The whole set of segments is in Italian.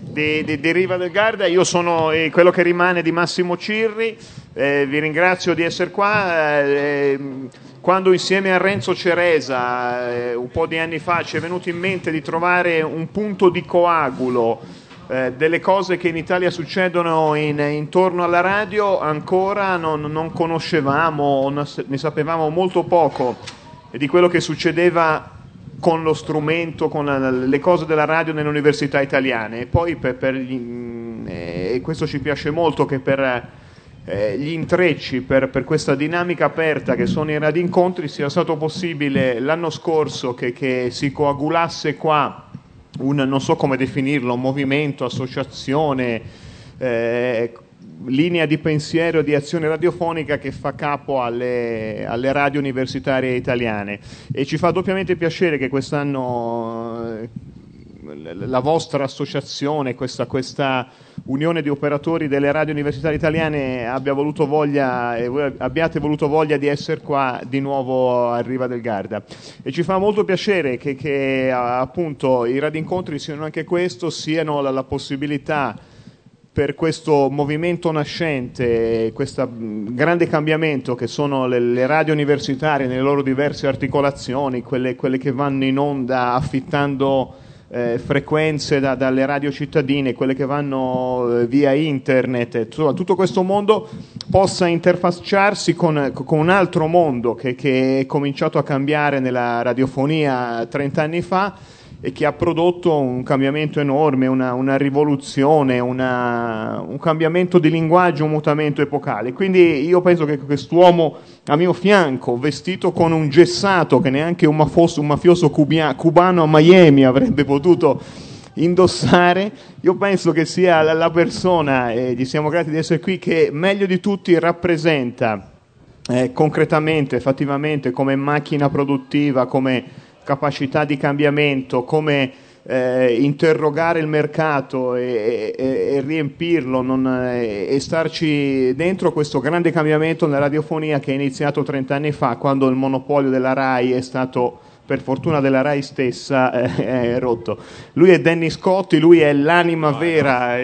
di, di, di Riva del Garda, io sono eh, quello che rimane di Massimo Cirri, eh, vi ringrazio di essere qua. Eh, quando insieme a Renzo Ceresa, eh, un po' di anni fa, ci è venuto in mente di trovare un punto di coagulo eh, delle cose che in Italia succedono in, intorno alla radio, ancora non, non conoscevamo, ne sapevamo molto poco di quello che succedeva con lo strumento, con le cose della radio nelle università italiane. E poi per, per gli, eh, questo ci piace molto che per eh, gli intrecci, per, per, questa dinamica aperta che sono i radincontri, sia stato possibile l'anno scorso che, che si coagulasse qua un, non so come definirlo, movimento, associazione, eh, linea di pensiero di azione radiofonica che fa capo alle, alle, radio universitarie italiane. E ci fa doppiamente piacere che quest'anno eh, la vostra associazione, questa, questa, unione di operatori delle radio universitarie italiane abbia voluto voglia, abbiate voluto voglia di essere qua di nuovo a Riva del Garda. E ci fa molto piacere che, che appunto i radincontri siano anche questo, siano la, la possibilità per questo movimento nascente, questo grande cambiamento che sono le, le, radio universitarie nelle loro diverse articolazioni, quelle, quelle che vanno in onda affittando eh, frequenze da, dalle radio cittadine, quelle che vanno eh, via internet, tutto questo mondo possa interfacciarsi con, con un altro mondo che, che è cominciato a cambiare nella radiofonia 30 anni fa e che ha prodotto un cambiamento enorme, una, una rivoluzione, una, un cambiamento di linguaggio, un mutamento epocale. Quindi io penso che quest'uomo a mio fianco, vestito con un gessato che neanche un mafioso, un mafioso cubia, cubano a Miami avrebbe potuto indossare, io penso che sia la persona, e gli siamo grati di essere qui, che meglio di tutti rappresenta eh, concretamente, fattivamente, come macchina produttiva, come capacità di cambiamento, come eh, interrogare il mercato e, e, e riempirlo non, e, e starci dentro questo grande cambiamento nella radiofonia che è iniziato 30 anni fa quando il monopolio della RAI è stato per fortuna della RAI stessa eh, è rotto. Lui è Danny Scotti, lui è l'anima vera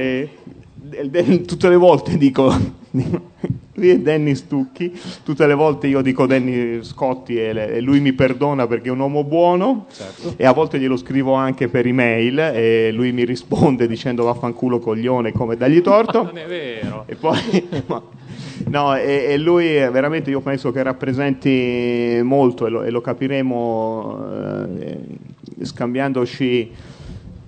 tutte le volte dico lui è Danny Stucchi, tutte le volte io dico Danny Scotti e, le, e lui mi perdona perché è un uomo buono certo. e a volte glielo scrivo anche per email e lui mi risponde dicendo vaffanculo coglione come dagli torto. non è vero. E poi, no, e, e, lui veramente io penso che rappresenti molto e lo, e lo capiremo eh, scambiandoci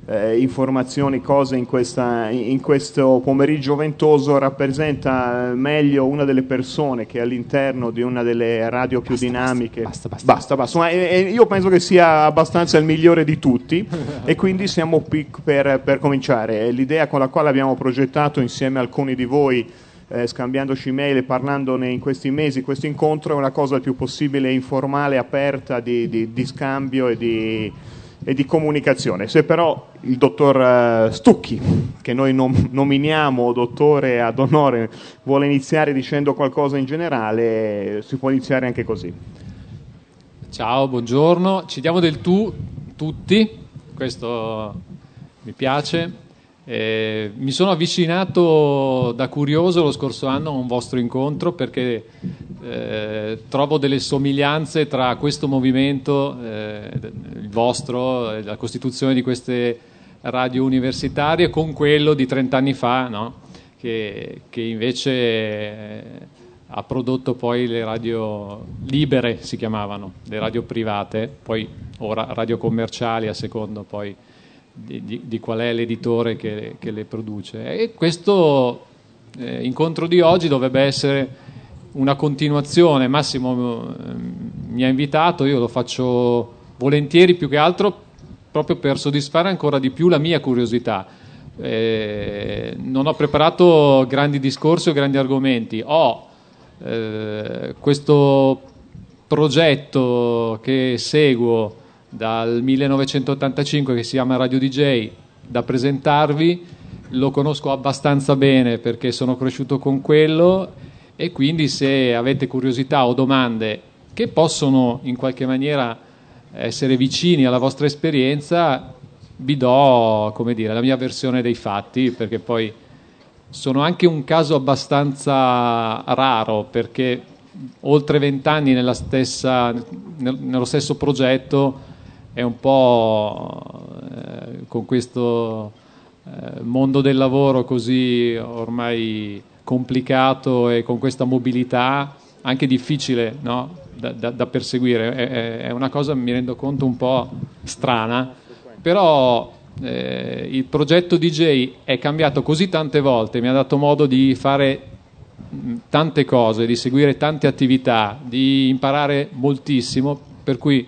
eh, informazioni, cose in, questa, in, questo pomeriggio ventoso rappresenta meglio una delle persone che all'interno di una delle radio più basta, dinamiche. Basta, basta. basta, basta. Ma, e, io penso che sia abbastanza il migliore di tutti e quindi siamo qui per, per cominciare. L'idea con la quale abbiamo progettato insieme a alcuni di voi eh, scambiandoci mail e parlandone in questi mesi, questo incontro è una cosa il più possibile informale, aperta di, di, di scambio e di, e di comunicazione. Se però il dottor eh, Stucchi, che noi nom- nominiamo dottore ad onore, vuole iniziare dicendo qualcosa in generale, si può iniziare anche così. Ciao, buongiorno. Ci diamo del tu tutti, questo mi piace. Eh, mi sono avvicinato da curioso lo scorso anno a un vostro incontro perché eh, trovo delle somiglianze tra questo movimento, eh, il vostro, la costituzione di queste radio universitarie, con quello di 30 anni fa, no? che, che, invece eh, ha prodotto poi le radio libere, si chiamavano, le radio private, poi ora radio commerciali a secondo poi di, di, di qual è l'editore che, che, le produce. E questo eh, incontro di oggi dovrebbe essere una continuazione. Massimo eh, mi ha invitato, io lo faccio volentieri più che altro proprio per soddisfare ancora di più la mia curiosità. Eh, non ho preparato grandi discorsi o grandi argomenti, ho eh, questo progetto che seguo dal 1985 che si chiama Radio DJ da presentarvi, lo conosco abbastanza bene perché sono cresciuto con quello e quindi se avete curiosità o domande che possono in qualche maniera essere vicini alla vostra esperienza, vi do dire, la mia versione dei fatti, perché poi sono anche un caso abbastanza raro, perché oltre vent'anni nello stesso progetto è un po' eh, con questo eh, mondo del lavoro così ormai complicato e con questa mobilità anche difficile no? Da, da, perseguire. È, è, una cosa, mi rendo conto, un po' strana, però eh, il progetto DJ è cambiato così tante volte, mi ha dato modo di fare tante cose, di seguire tante attività, di imparare moltissimo, per cui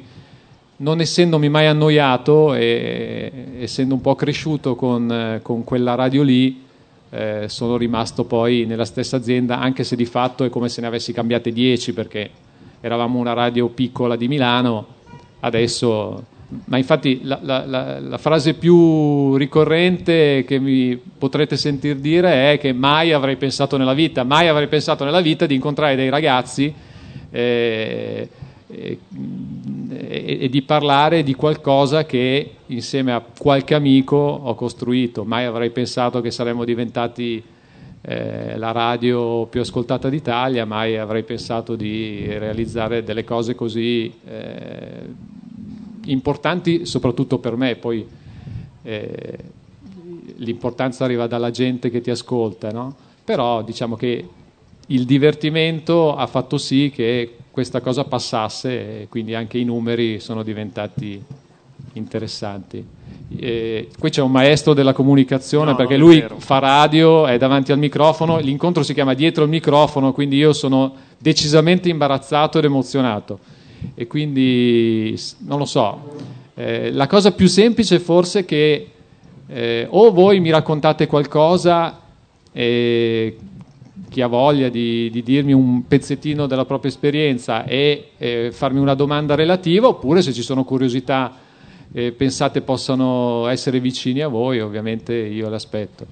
non essendomi mai annoiato e essendo un po' cresciuto con, con quella radio lì, eh, sono rimasto poi nella stessa azienda, anche se di fatto è come se ne avessi cambiate 10 perché eravamo una radio piccola di Milano, adesso... Ma infatti la, la, la, la frase più ricorrente che mi potrete sentir dire è che mai avrei pensato nella vita, mai avrei pensato nella vita di incontrare dei ragazzi eh, e, e, e, di parlare di qualcosa che insieme a qualche amico ho costruito. Mai avrei pensato che saremmo diventati eh, la radio più ascoltata d'Italia, mai avrei pensato di realizzare delle cose così eh, importanti, soprattutto per me. Poi eh, l'importanza arriva dalla gente che ti ascolta, no? però diciamo che il divertimento ha fatto sì che questa cosa passasse e quindi anche i numeri sono diventati interessanti. E qui c'è un maestro della comunicazione no, perché lui fa radio, è davanti al microfono, l'incontro si chiama dietro il microfono, quindi io sono decisamente imbarazzato ed emozionato. E quindi non lo so. Eh, la cosa più semplice forse è che eh, o voi mi raccontate qualcosa eh, chi ha voglia di, di, dirmi un pezzettino della propria esperienza e eh, farmi una domanda relativa, oppure se ci sono curiosità eh, pensate possano essere vicini a voi, ovviamente io l'aspetto.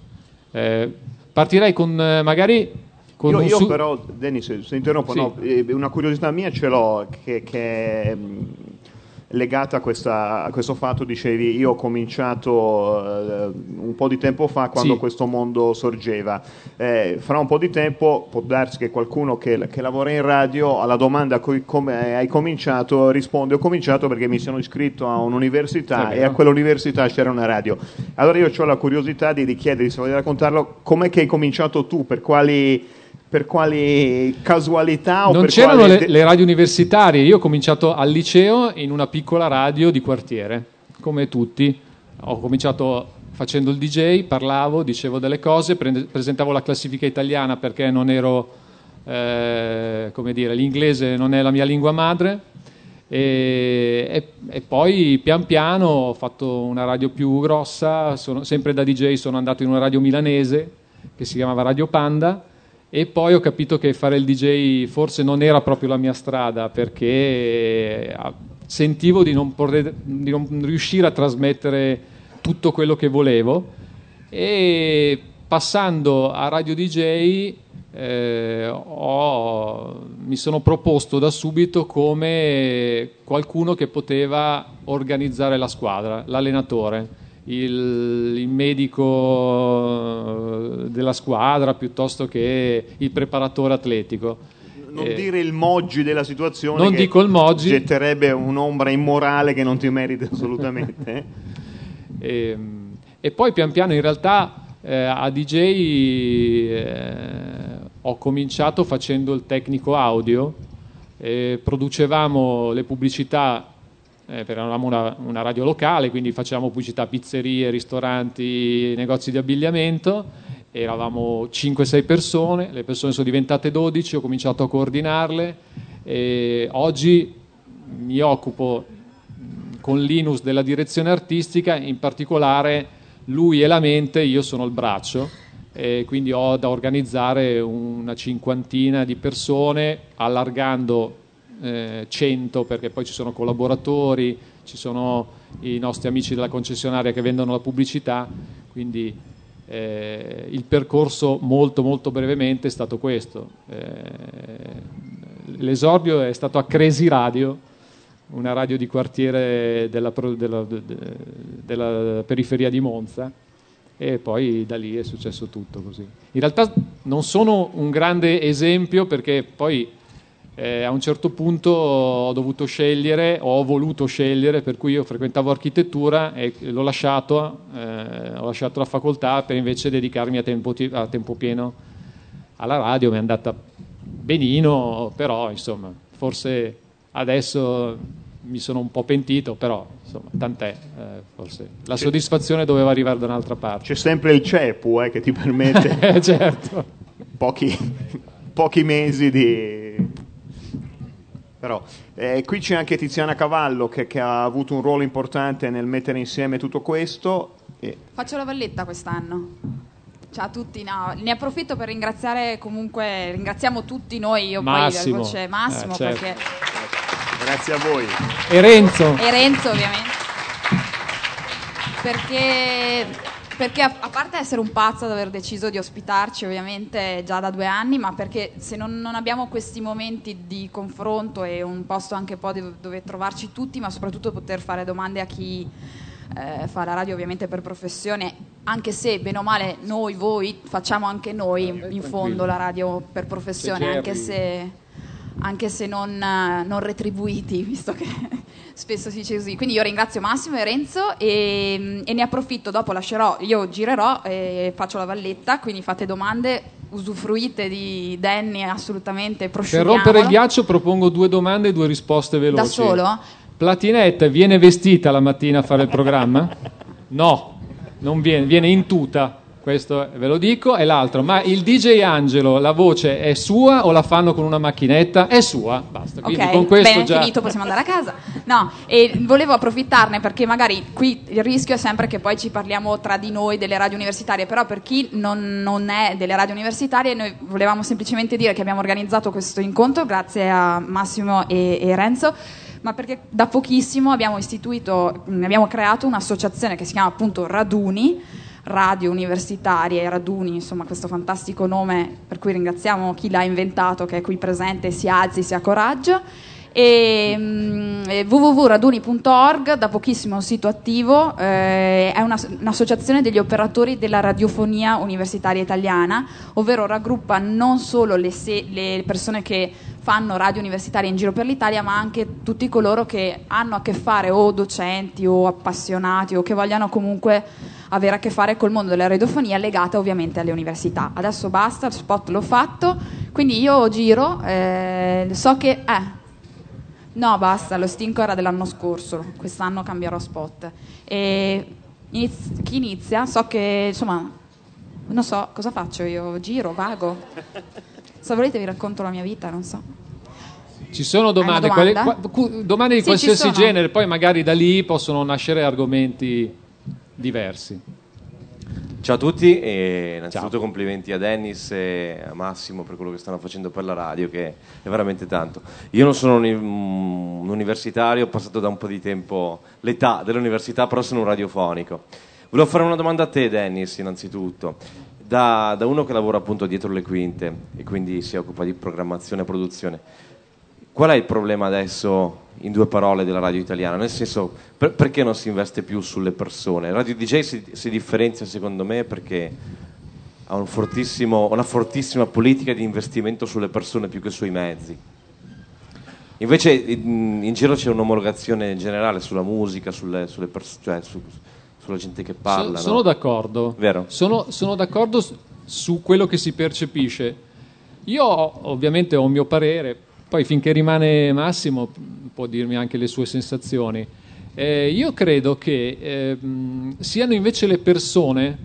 Eh, partirei con eh, magari... Con io, io su- però, Denis, se interrompo, sì. no, eh, una curiosità mia ce l'ho, che, che legata a, questa, a, questo fatto, dicevi, io ho cominciato eh, un po' di tempo fa quando sì. questo mondo sorgeva. Eh, fra un po' di tempo può darsi che qualcuno che, che lavora in radio alla domanda cui, come hai cominciato risponde ho cominciato perché mi sono iscritto a un'università e a quell'università c'era una radio. Allora io ho la curiosità di richiederti se voglio raccontarlo, com'è che hai cominciato tu, per quali per quali casualità? non c'erano le, le, radio universitarie, io ho cominciato al liceo in una piccola radio di quartiere, come tutti. Ho cominciato facendo il DJ, parlavo, dicevo delle cose, pre- presentavo la classifica italiana perché non ero, eh, come dire, l'inglese non è la mia lingua madre. E, e, e, poi pian piano ho fatto una radio più grossa, sono, sempre da DJ sono andato in una radio milanese che si chiamava Radio Panda e poi ho capito che fare il DJ forse non era proprio la mia strada perché eh, sentivo di non, poter, di non riuscire a trasmettere tutto quello che volevo. E passando a Radio DJ eh, ho, mi sono proposto da subito come qualcuno che poteva organizzare la squadra, l'allenatore il, il, medico della squadra piuttosto che il preparatore atletico. Non eh, dire il Moggi della situazione, non dico il Moggi. getterebbe un'ombra immorale che non ti meriti assolutamente. e, ehm, e, poi pian piano in realtà eh, a DJ eh, ho cominciato facendo il tecnico audio, producevamo le pubblicità eh, eravamo una, una, radio locale, quindi facevamo pubblicità a pizzerie, ristoranti, negozi di abbigliamento. Eravamo 5-6 persone, le persone sono diventate 12, ho cominciato a coordinarle. E oggi mi occupo con Linus della direzione artistica, in particolare lui è la mente, io sono il braccio. Quindi ho da organizzare una cinquantina di persone, allargando eh, 100 perché poi ci sono collaboratori, ci sono i nostri amici della concessionaria che vendono la pubblicità, quindi eh, il percorso molto molto brevemente è stato questo. Eh, l'esordio è stato a Cresi Radio una radio di quartiere della, della, della periferia di Monza e poi da lì è successo tutto così. In realtà non sono un grande esempio perché poi eh, a un certo punto ho dovuto scegliere, ho voluto scegliere, per cui io frequentavo architettura e l'ho lasciato, eh, ho lasciato la facoltà per invece dedicarmi a tempo, a tempo pieno alla radio, mi è andata benino, però insomma, forse adesso mi sono un po' pentito, però insomma, tant'è, eh, forse. La soddisfazione doveva arrivare da un'altra parte. C'è sempre il CEPU eh, che ti permette eh, certo. pochi, pochi mesi di... Però, eh, qui c'è anche Tiziana Cavallo che, che, ha avuto un ruolo importante nel mettere insieme tutto questo. E... Faccio la valletta quest'anno. Ciao a tutti, no, ne approfitto per ringraziare comunque, ringraziamo tutti noi, io Massimo. poi voce Massimo eh, certo. perché... Grazie a voi. E Renzo. E Renzo ovviamente. Perché, perché a, a, parte essere un pazzo ad aver deciso di ospitarci ovviamente già da due anni, ma perché se non, non abbiamo questi momenti di confronto e un posto anche poi dove, dove trovarci tutti, ma soprattutto poter fare domande a chi eh, fa la radio ovviamente per professione, anche se bene o male noi, voi, facciamo anche noi in, in fondo la radio per professione, anche se, anche se non, non, retribuiti, visto che spesso si dice così. Quindi io ringrazio Massimo e Renzo e, e ne approfitto, dopo lascerò, io girerò e faccio la valletta, quindi fate domande, usufruite di Danny assolutamente, Per rompere il ghiaccio propongo due domande e due risposte veloci. Da solo? Platinette viene vestita la mattina a fare il programma? No, non viene, viene in tuta, questo ve lo dico. E l'altro, ma il DJ Angelo, la voce è sua o la fanno con una macchinetta? È sua, basta. Quindi ok, con questo bene, già... finito, possiamo andare a casa. No, e volevo approfittarne perché magari qui il rischio è sempre che poi ci parliamo tra di noi delle radio universitarie, però per chi non, non è delle radio universitarie noi volevamo semplicemente dire che abbiamo organizzato questo incontro grazie a Massimo e, e Renzo ma perché da pochissimo abbiamo istituito, abbiamo creato un'associazione che si chiama appunto Raduni, radio universitarie, raduni, insomma questo fantastico nome per cui ringraziamo chi l'ha inventato che è qui presente, si alzi, si ha coraggio e, mm, www.raduni.org da pochissimo un sito attivo eh, è una, un'associazione degli operatori della radiofonia universitaria italiana ovvero raggruppa non solo le, se, le persone che fanno radio universitarie in giro per l'Italia ma anche tutti coloro che hanno a che fare o docenti o appassionati o che vogliano comunque avere a che fare col mondo della radiofonia legata ovviamente alle università. Adesso basta, il spot l'ho fatto quindi io giro eh, so che eh, No, basta, lo stinco era dell'anno scorso, quest'anno cambierò spot. E iniz- chi inizia? So che, insomma, non so cosa faccio io, giro, vago. Se volete vi racconto la mia vita, non so. Ci sono domande, quelle, domande di sì, qualsiasi genere, poi magari da lì possono nascere argomenti diversi. Ciao a tutti e innanzitutto Ciao. complimenti a Dennis e a Massimo per quello che stanno facendo per la radio che è veramente tanto. Io non sono un universitario, ho passato da un po' di tempo l'età dell'università, però sono un radiofonico. Volevo fare una domanda a te Dennis innanzitutto, da, da uno che lavora appunto dietro le quinte e quindi si occupa di programmazione e produzione. Qual è il problema adesso, in due parole, della radio italiana? Nel senso, per, perché non si investe più sulle persone? Radio DJ si, si differenzia, secondo me, perché ha un una fortissima politica di investimento sulle persone più che sui mezzi. Invece in, in giro c'è un'omologazione generale sulla musica, sulle, sulle pers- cioè su, sulla gente che parla. So, sono no? d'accordo. Vero? Sono, sono d'accordo su, su quello che si percepisce. Io ovviamente ho un mio parere, poi finché rimane Massimo può dirmi anche le sue sensazioni. Eh, io credo che eh, siano invece le persone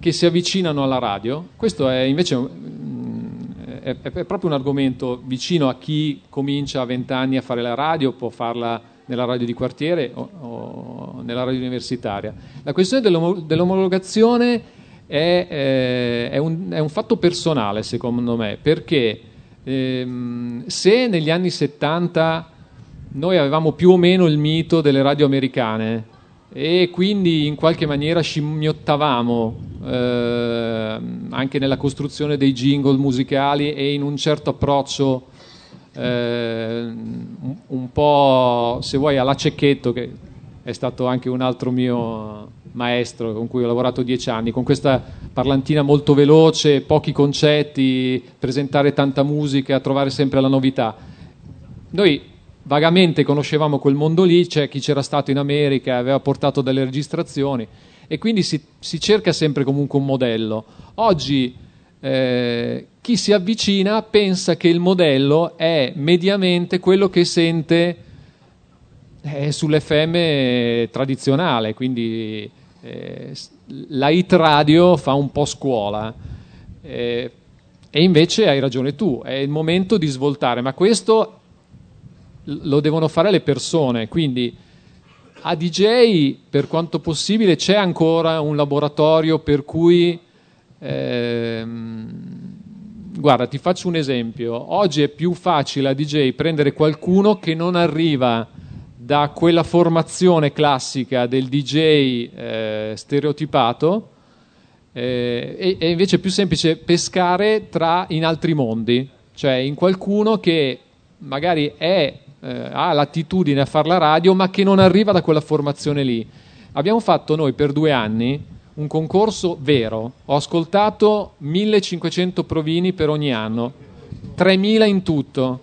che si avvicinano alla radio, questo è invece è, è, proprio un argomento vicino a chi comincia a 20 anni a fare la radio, può farla nella radio di quartiere o, o nella radio universitaria. La questione dell'omologazione è, eh, è, un, è un fatto personale, secondo me, perché Ehm, se negli anni 70 noi avevamo più o meno il mito delle radio americane e quindi in qualche maniera scimmiottavamo eh, anche nella costruzione dei jingle musicali e in un certo approccio eh, un, po', se vuoi, alla Cecchetto, che è stato anche un altro mio maestro con cui ho lavorato dieci anni, con questa parlantina molto veloce, pochi concetti, presentare tanta musica, trovare sempre la novità. Noi vagamente conoscevamo quel mondo lì, c'è chi c'era stato in America, aveva portato delle registrazioni e quindi si, si cerca sempre comunque un modello. Oggi eh, chi si avvicina pensa che il modello è mediamente quello che sente eh, sull'FM tradizionale, quindi eh, la hit radio fa un po' scuola. Eh, e invece hai ragione tu, è il momento di svoltare, ma questo lo devono fare le persone, quindi a DJ per quanto possibile c'è ancora un laboratorio per cui ehm, guarda ti faccio un esempio oggi è più facile a DJ prendere qualcuno che non arriva da quella formazione classica del DJ eh, stereotipato eh, e, invece è più semplice pescare tra, in altri mondi, cioè in qualcuno che magari è, eh, ha l'attitudine a fare la radio ma che non arriva da quella formazione lì. Abbiamo fatto noi per due anni un concorso vero, ho ascoltato 1500 provini per ogni anno, 3000 in tutto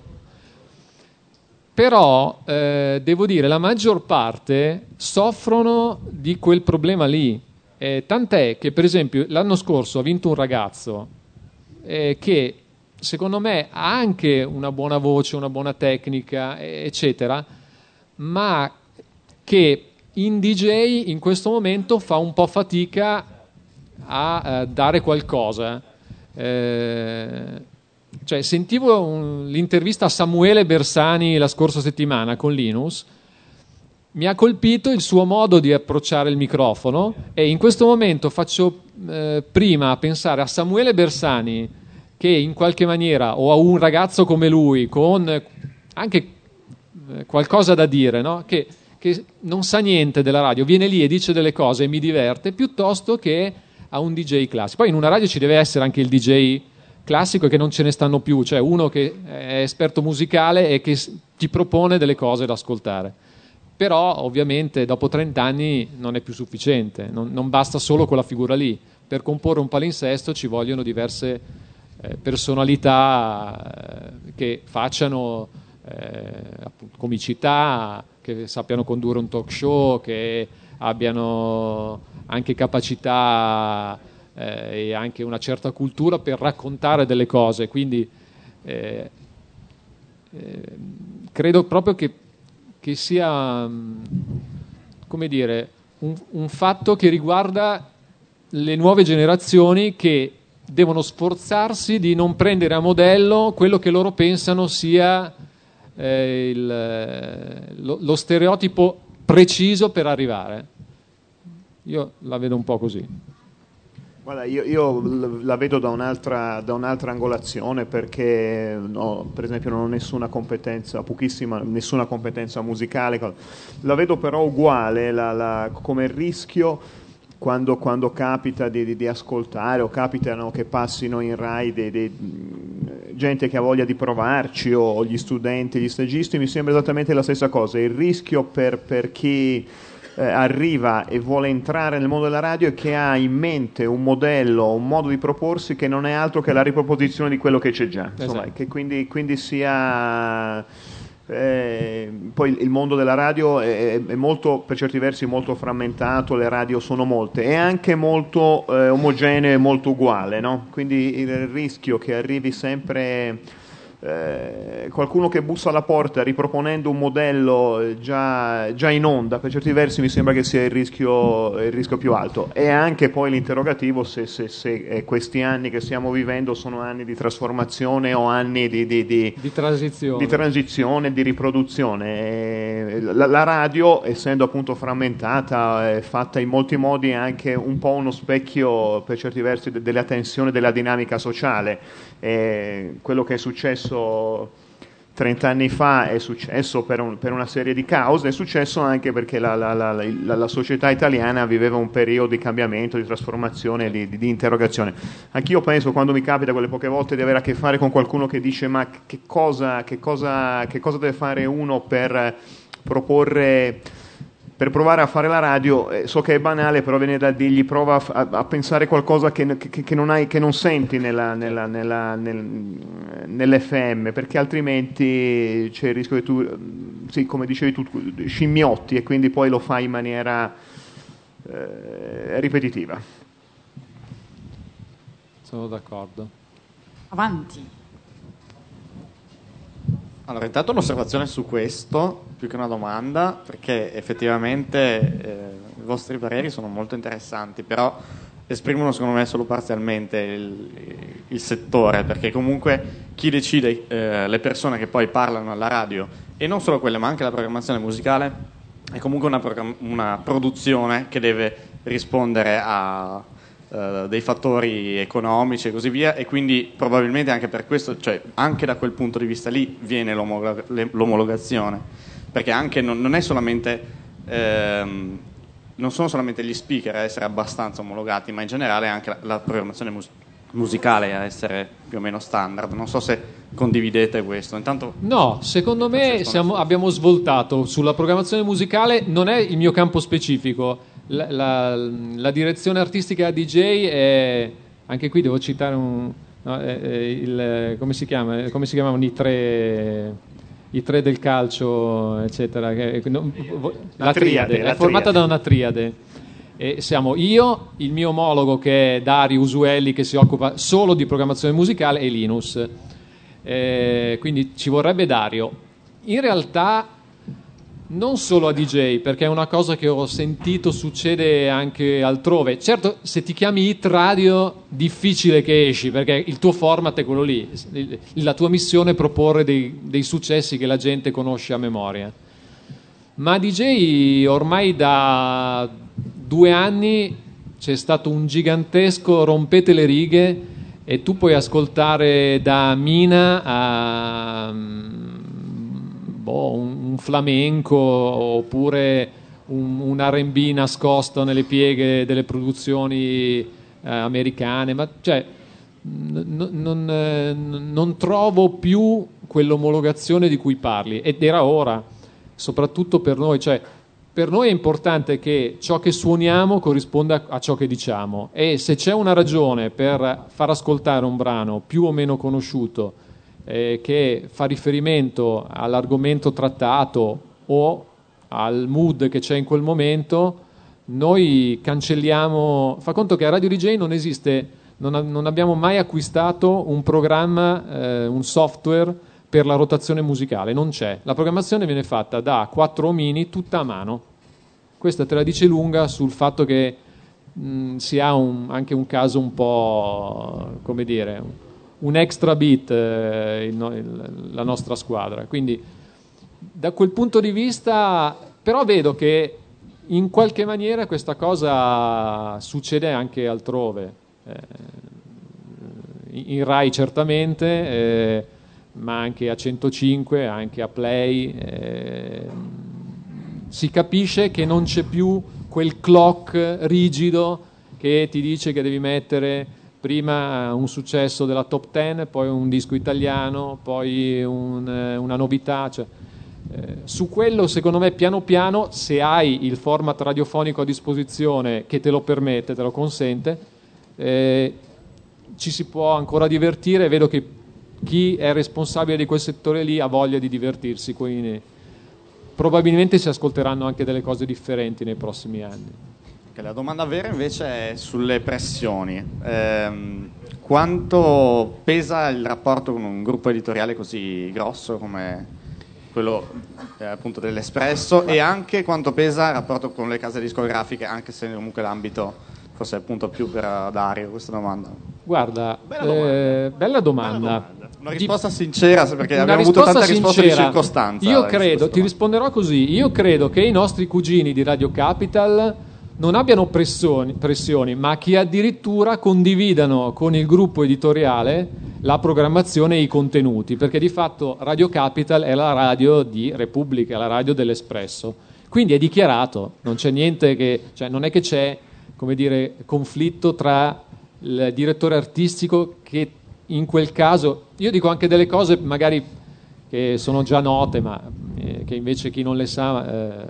però eh, devo dire la maggior parte soffrono di quel problema lì. Eh, tant'è che, per esempio, l'anno scorso ha vinto un ragazzo eh, che secondo me ha anche una buona voce, una buona tecnica, eccetera, ma che in DJ in questo momento fa un po' fatica a eh, dare qualcosa. Eh, cioè, sentivo un, l'intervista a Samuele Bersani la scorsa settimana con Linus. Mi ha colpito il suo modo di approcciare il microfono e in questo momento faccio eh, prima pensare a Samuele Bersani che in qualche maniera o a un ragazzo come lui con anche eh, qualcosa da dire, no? che, che non sa niente della radio, viene lì e dice delle cose e mi diverte, piuttosto che a un DJ classico. Poi in una radio ci deve essere anche il DJ classico è che non ce ne stanno più, cioè uno che è esperto musicale e che ti propone delle cose da ascoltare. Però ovviamente dopo 30 anni non è più sufficiente, non, non basta solo quella figura lì. Per comporre un palinsesto ci vogliono diverse eh, personalità eh, che facciano eh, comicità, che sappiano condurre un talk show, che abbiano anche capacità eh, e anche una certa cultura per raccontare delle cose. Quindi eh, eh, credo proprio che, che sia mm, come dire, un, un fatto che riguarda le nuove generazioni che devono sforzarsi di non prendere a modello quello che loro pensano sia eh, il, lo, lo, stereotipo preciso per arrivare. Io la vedo un po' così. Guarda, io, io, la vedo da un'altra, da un'altra angolazione perché no, per esempio non ho nessuna competenza, pochissima, nessuna competenza musicale, la vedo però uguale la, la, come rischio quando, quando capita di, di, di, ascoltare o capitano che passino in Rai dei, dei, gente che ha voglia di provarci o gli studenti, gli stagisti, mi sembra esattamente la stessa cosa, il rischio per, per chi eh, arriva e vuole entrare nel mondo della radio e che ha in mente un modello, un modo di proporsi che non è altro che la riproposizione di quello che c'è già. Insomma, esatto. che quindi, quindi sia... Eh, poi il mondo della radio è, è, molto, per certi versi molto frammentato, le radio sono molte, è anche molto eh, omogeneo e molto uguale, no? quindi il rischio che arrivi sempre eh, qualcuno che bussa alla porta riproponendo un modello eh, già, già, in onda, per certi versi mi sembra che sia il rischio, il rischio più alto. E anche poi l'interrogativo se, se, se eh, questi anni che stiamo vivendo sono anni di trasformazione o anni di, di, di, di transizione. di, transizione. di riproduzione. La, la, radio, essendo appunto frammentata, è fatta in molti modi anche un po' uno specchio, per certi versi, della tensione della dinamica sociale. E quello che è successo 30 anni fa è successo per, un, per, una serie di cause, è successo anche perché la, la, la, la, società italiana viveva un periodo di cambiamento, di trasformazione, di, di, di, interrogazione. Anch'io penso, quando mi capita quelle poche volte di avere a che fare con qualcuno che dice ma che cosa, che cosa, che cosa deve fare uno per proporre per provare a fare la radio, eh, so che è banale, però viene da dirgli prova a, a pensare qualcosa che, che, che, non hai, che, non senti nella, nella, nella, nel, nell'FM, perché altrimenti c'è il rischio che tu, sì, come dicevi tu, scimmiotti e quindi poi lo fai in maniera eh, ripetitiva. Sono d'accordo. Avanti. Allora, intanto un'osservazione su questo, più che una domanda, perché effettivamente eh, i vostri pareri sono molto interessanti, però esprimono secondo me solo parzialmente il, il settore, perché comunque chi decide, eh, le persone che poi parlano alla radio, e non solo quelle, ma anche la programmazione musicale, è comunque una, una produzione che deve rispondere a eh, dei fattori economici e così via e quindi probabilmente anche per questo, cioè anche da quel punto di vista lì viene l'omologazione, perché anche non, non è solamente ehm, non sono solamente gli speaker a essere abbastanza omologati, ma in generale anche la, la programmazione mus- musicale a essere più o meno standard. Non so se condividete questo. Intanto, no, secondo me siamo, abbiamo svoltato sulla programmazione musicale, non è il mio campo specifico la, la, la, direzione artistica DJ è anche qui devo citare un, no, è, è il, come, si chiama, come si chiamavano i tre i tre del calcio eccetera che, no, la, triade, triade è formata da una triade. E siamo io, il mio omologo che è Dario Usuelli che si occupa solo di programmazione musicale e Linus. Eh, quindi ci vorrebbe Dario. In realtà non solo a DJ, perché è una cosa che ho sentito succede anche altrove. Certo, se ti chiami Hit Radio, difficile che esci, perché il tuo format è quello lì. La tua missione è proporre dei, dei successi che la gente conosce a memoria. Ma DJ ormai da due anni c'è stato un gigantesco rompete le righe e tu puoi ascoltare da Mina a boh, un, un, flamenco oppure un, un RB nascosto nelle pieghe delle produzioni eh, americane, ma cioè, n- non, eh, non trovo più quell'omologazione di cui parli ed era ora, soprattutto per noi. Cioè, per noi è importante che ciò che suoniamo corrisponda a ciò che diciamo e se c'è una ragione per far ascoltare un brano più o meno conosciuto eh, che fa riferimento all'argomento trattato o al mood che c'è in quel momento, noi cancelliamo. Fa conto che a Radio DJ non esiste, non, non abbiamo mai acquistato un programma, eh, un software per la rotazione musicale, non c'è. La programmazione viene fatta da quattro omini tutta a mano. Questa te la dice lunga sul fatto che mh, si ha un, anche un caso un po', come dire, un extra beat eh, il, il, la nostra squadra. Quindi da quel punto di vista, però vedo che in qualche maniera questa cosa succede anche altrove. Eh, in Rai certamente, eh, ma anche a 105, anche a Play. Eh, si capisce che non c'è più quel clock rigido che ti dice che devi mettere prima un successo della top 10, poi un disco italiano, poi un, eh, una novità. Cioè, eh, su quello, secondo me, piano piano, se hai il format radiofonico a disposizione che te lo permette, te lo consente, eh, ci si può ancora divertire. Vedo che chi è responsabile di quel settore lì ha voglia di divertirsi. Quindi probabilmente si ascolteranno anche delle cose differenti nei prossimi anni. La domanda vera invece è sulle pressioni. Eh, quanto pesa il rapporto con un gruppo editoriale così grosso come quello eh, appunto dell'Espresso e anche quanto pesa il rapporto con le case discografiche, anche se comunque l'ambito forse è appunto più per Dario questa domanda. Guarda, bella domanda. Eh, bella domanda. Bella domanda. Una risposta Di... sincera perché Una abbiamo avuto tante risposte di circostanza. Io credo, ti risponderò così, io credo che i nostri cugini di Radio Capital non abbiano pressioni, pressioni, ma che addirittura condividano con il gruppo editoriale la programmazione e i contenuti, perché di fatto Radio Capital è la radio di Repubblica, la radio dell'Espresso. Quindi è dichiarato, non c'è niente che, cioè non è che c'è, come dire, conflitto tra il direttore artistico che in quel caso, io dico anche delle cose magari che sono già note, ma eh, che invece chi non le sa eh,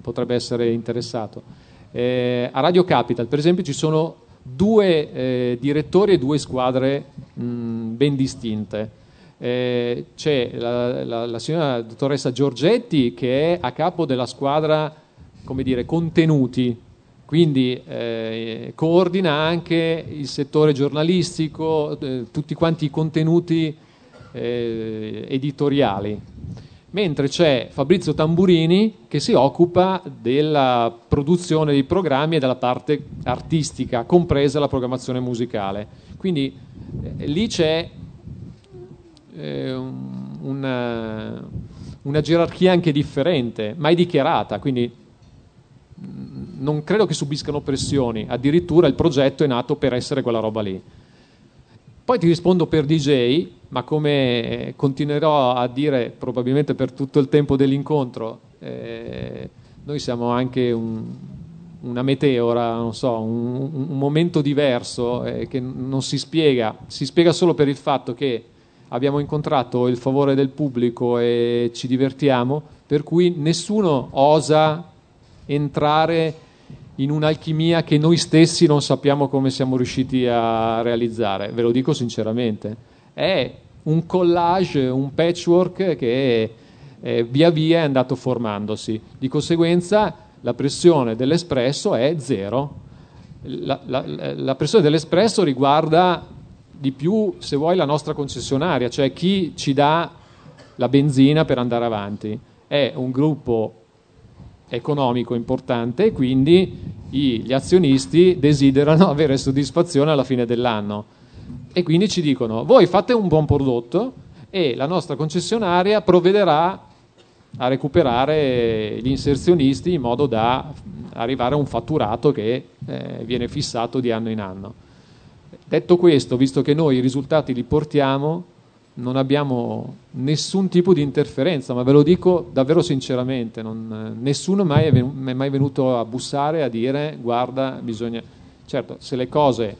potrebbe essere interessato. Eh, a Radio Capital, per esempio, ci sono due eh, direttori e due squadre mh, ben distinte. Eh, c'è la, la, la, signora dottoressa Giorgetti che è a capo della squadra, come dire, contenuti, quindi eh, coordina anche il settore giornalistico, tutti quanti i contenuti eh, editoriali, mentre c'è Fabrizio Tamburini che si occupa della produzione dei programmi e della parte artistica, compresa la programmazione musicale. Quindi eh, lì c'è eh, una, una gerarchia anche differente, mai dichiarata, quindi mm, non credo che subiscano pressioni, addirittura il progetto è nato per essere quella roba lì. Poi ti rispondo per DJ, ma come continuerò a dire probabilmente per tutto il tempo dell'incontro, eh, noi siamo anche un, una meteora, so, un, un momento diverso eh, che non si spiega, si spiega solo per il fatto che abbiamo incontrato il favore del pubblico e ci divertiamo, per cui nessuno osa entrare in un'alchimia che noi stessi non sappiamo come siamo riusciti a realizzare, ve lo dico sinceramente è un collage, un patchwork che eh, via via è andato formandosi. Di conseguenza la pressione dell'espresso è zero. La, la, la, pressione dell'espresso riguarda di più, se vuoi, la nostra concessionaria, cioè chi ci dà la benzina per andare avanti. È un gruppo economico importante e quindi gli azionisti desiderano avere soddisfazione alla fine dell'anno e quindi ci dicono voi fate un buon prodotto e la nostra concessionaria provvederà a recuperare gli inserzionisti in modo da arrivare a un fatturato che eh, viene fissato di anno in anno. Detto questo, visto che noi i risultati li portiamo, non abbiamo nessun tipo di interferenza, ma ve lo dico davvero sinceramente, non, nessuno mai è, mai è mai venuto a bussare a dire guarda, bisogna... Certo, se le cose,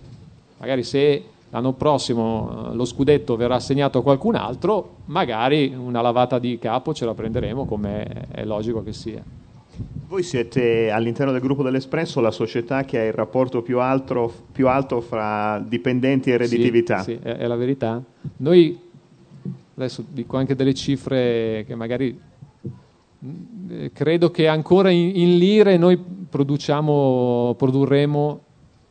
magari se l'anno prossimo eh, lo scudetto verrà assegnato a qualcun altro, magari una lavata di capo ce la prenderemo come è logico che sia. Voi siete all'interno del gruppo dell'Espresso la società che ha il rapporto più alto, più alto fra dipendenti e redditività. Sì, sì è, è, la verità. Noi, adesso dico anche delle cifre che magari mm, credo che ancora in, in lire noi produciamo, produrremo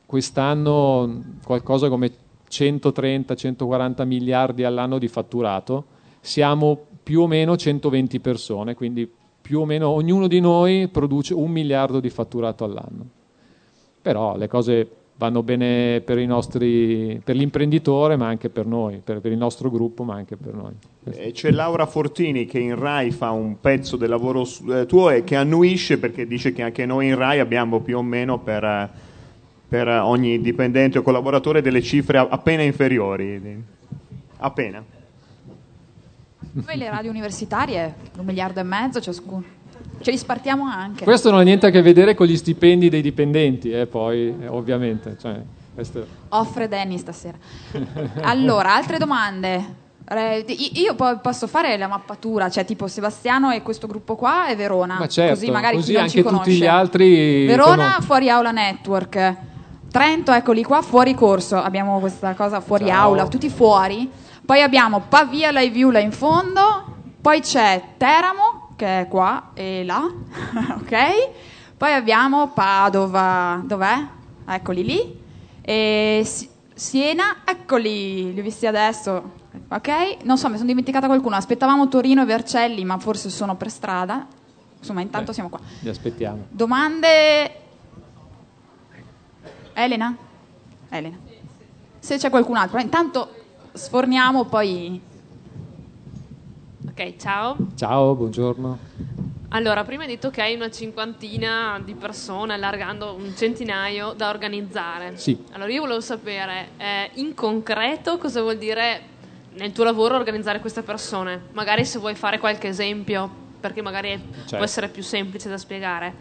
quest'anno qualcosa come 130-140 miliardi all'anno di fatturato, siamo più o meno 120 persone, quindi più o meno ognuno di noi produce un miliardo di fatturato all'anno. Però le cose vanno bene per, nostri, per l'imprenditore, ma anche per noi, per, per, il nostro gruppo, ma anche per noi. E c'è Laura Fortini che in RAI fa un pezzo del lavoro eh, tuo e che annuisce perché dice che anche noi in RAI abbiamo più o meno per eh, per ogni dipendente o collaboratore delle cifre appena inferiori. Appena. Noi le radio universitarie, un miliardo e mezzo ciascuno. Ce li spartiamo anche. Questo non ha niente a che vedere con gli stipendi dei dipendenti, eh, poi, eh, ovviamente. Cioè, questo... Offre Danny stasera. allora, altre domande? Io poi posso fare la mappatura, cioè tipo Sebastiano e questo gruppo qua e Verona. Ma certo, così magari così chi non anche ci conosce. tutti gli altri. Verona, conosco. fuori aula network. Trento, eccoli qua, fuori corso. Abbiamo questa cosa fuori Ciao. aula, tutti fuori. Poi abbiamo Pavia La Iviula in fondo. Poi c'è Teramo, che è qua e là. ok? Poi abbiamo Padova, dov'è? Eccoli lì. E Siena, eccoli, li ho visti adesso. Ok? Non so, mi sono dimenticata qualcuno. Aspettavamo Torino e Vercelli, ma forse sono per strada. Insomma, intanto Beh, siamo qua. Li aspettiamo. Domande Elena? Elena. Se c'è qualcun altro, intanto sforniamo poi. Ok, ciao. Ciao, buongiorno. Allora, prima hai detto che hai una cinquantina di persone, allargando un centinaio da organizzare. Sì. Allora, io volevo sapere eh, in concreto cosa vuol dire nel tuo lavoro organizzare queste persone. Magari se vuoi fare qualche esempio, perché magari Certo. può essere più semplice da spiegare.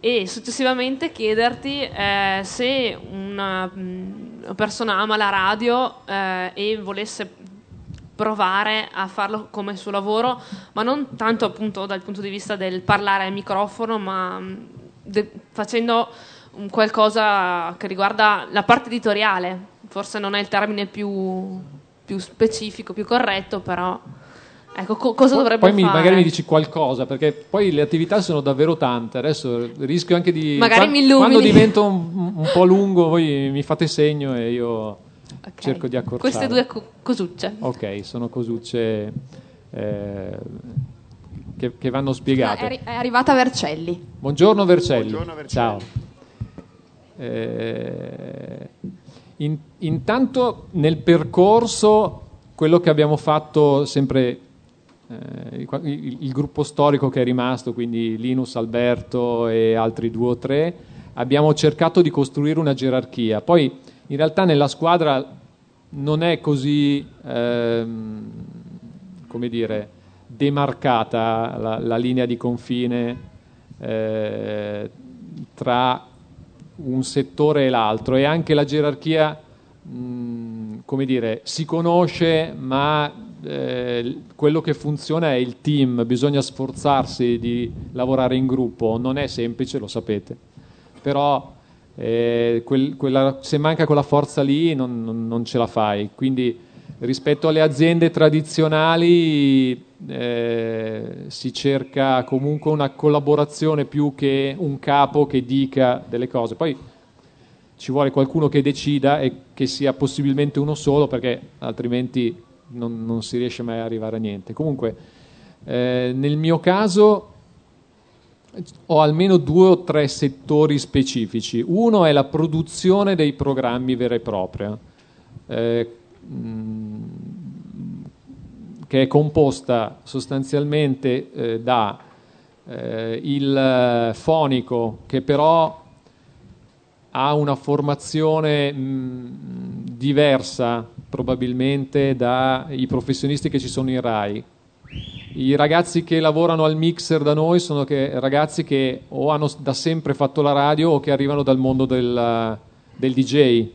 E successivamente chiederti eh, se una, mh, una persona ama la radio eh, e volesse provare a farlo come suo lavoro, ma non tanto appunto dal punto di vista del parlare al microfono, ma mh, de- facendo un qualcosa che riguarda la parte editoriale. Forse non è il termine più, più specifico, più corretto, però ecco co- cosa Poi- dovrebbe poi fare. magari mi dici qualcosa, perché poi le attività sono davvero tante. Adesso rischio anche di. Magari quan- mi illumini. Quando divento un, un po' lungo, voi mi fate segno e io Ok. cerco di accorciare. Queste due co- cosucce. Ok, sono cosucce eh, che, che vanno No, spiegate. è, arri- è arrivata Vercelli. Buongiorno Vercelli. Buongiorno, Vercelli. Ciao. Eh, in- intanto nel percorso quello che abbiamo fatto sempre eh, il, il- il gruppo storico che è rimasto, quindi Linus, Alberto e altri due o tre, abbiamo cercato di costruire una gerarchia. Poi in realtà nella squadra non è così, ehm, come dire, demarcata la, la linea di confine eh, tra un settore e l'altro. E anche la gerarchia mh, come dire si conosce ma eh, quello che funziona è il team. Bisogna sforzarsi di lavorare in gruppo. Non è semplice lo sapete. Però eh, quel- quella- se manca quella forza lì non, non- non ce la fai quindi rispetto alle aziende tradizionali eh, si cerca comunque una collaborazione più che un capo che dica delle cose. Poi ci vuole qualcuno che decida e che sia possibilmente uno solo perché altrimenti non, non si riesce mai ad arrivare a niente. Comunque, eh, nel mio caso ho almeno due o tre settori specifici. Uno è la produzione dei programmi vera e propria. Eh, che è composta sostanzialmente eh, da eh, il fonico che però ha una formazione diversa probabilmente dai professionisti che ci sono in RAI. I ragazzi che lavorano al mixer da noi sono che- ragazzi che o hanno da sempre fatto la radio o che arrivano dal mondo del, del DJ,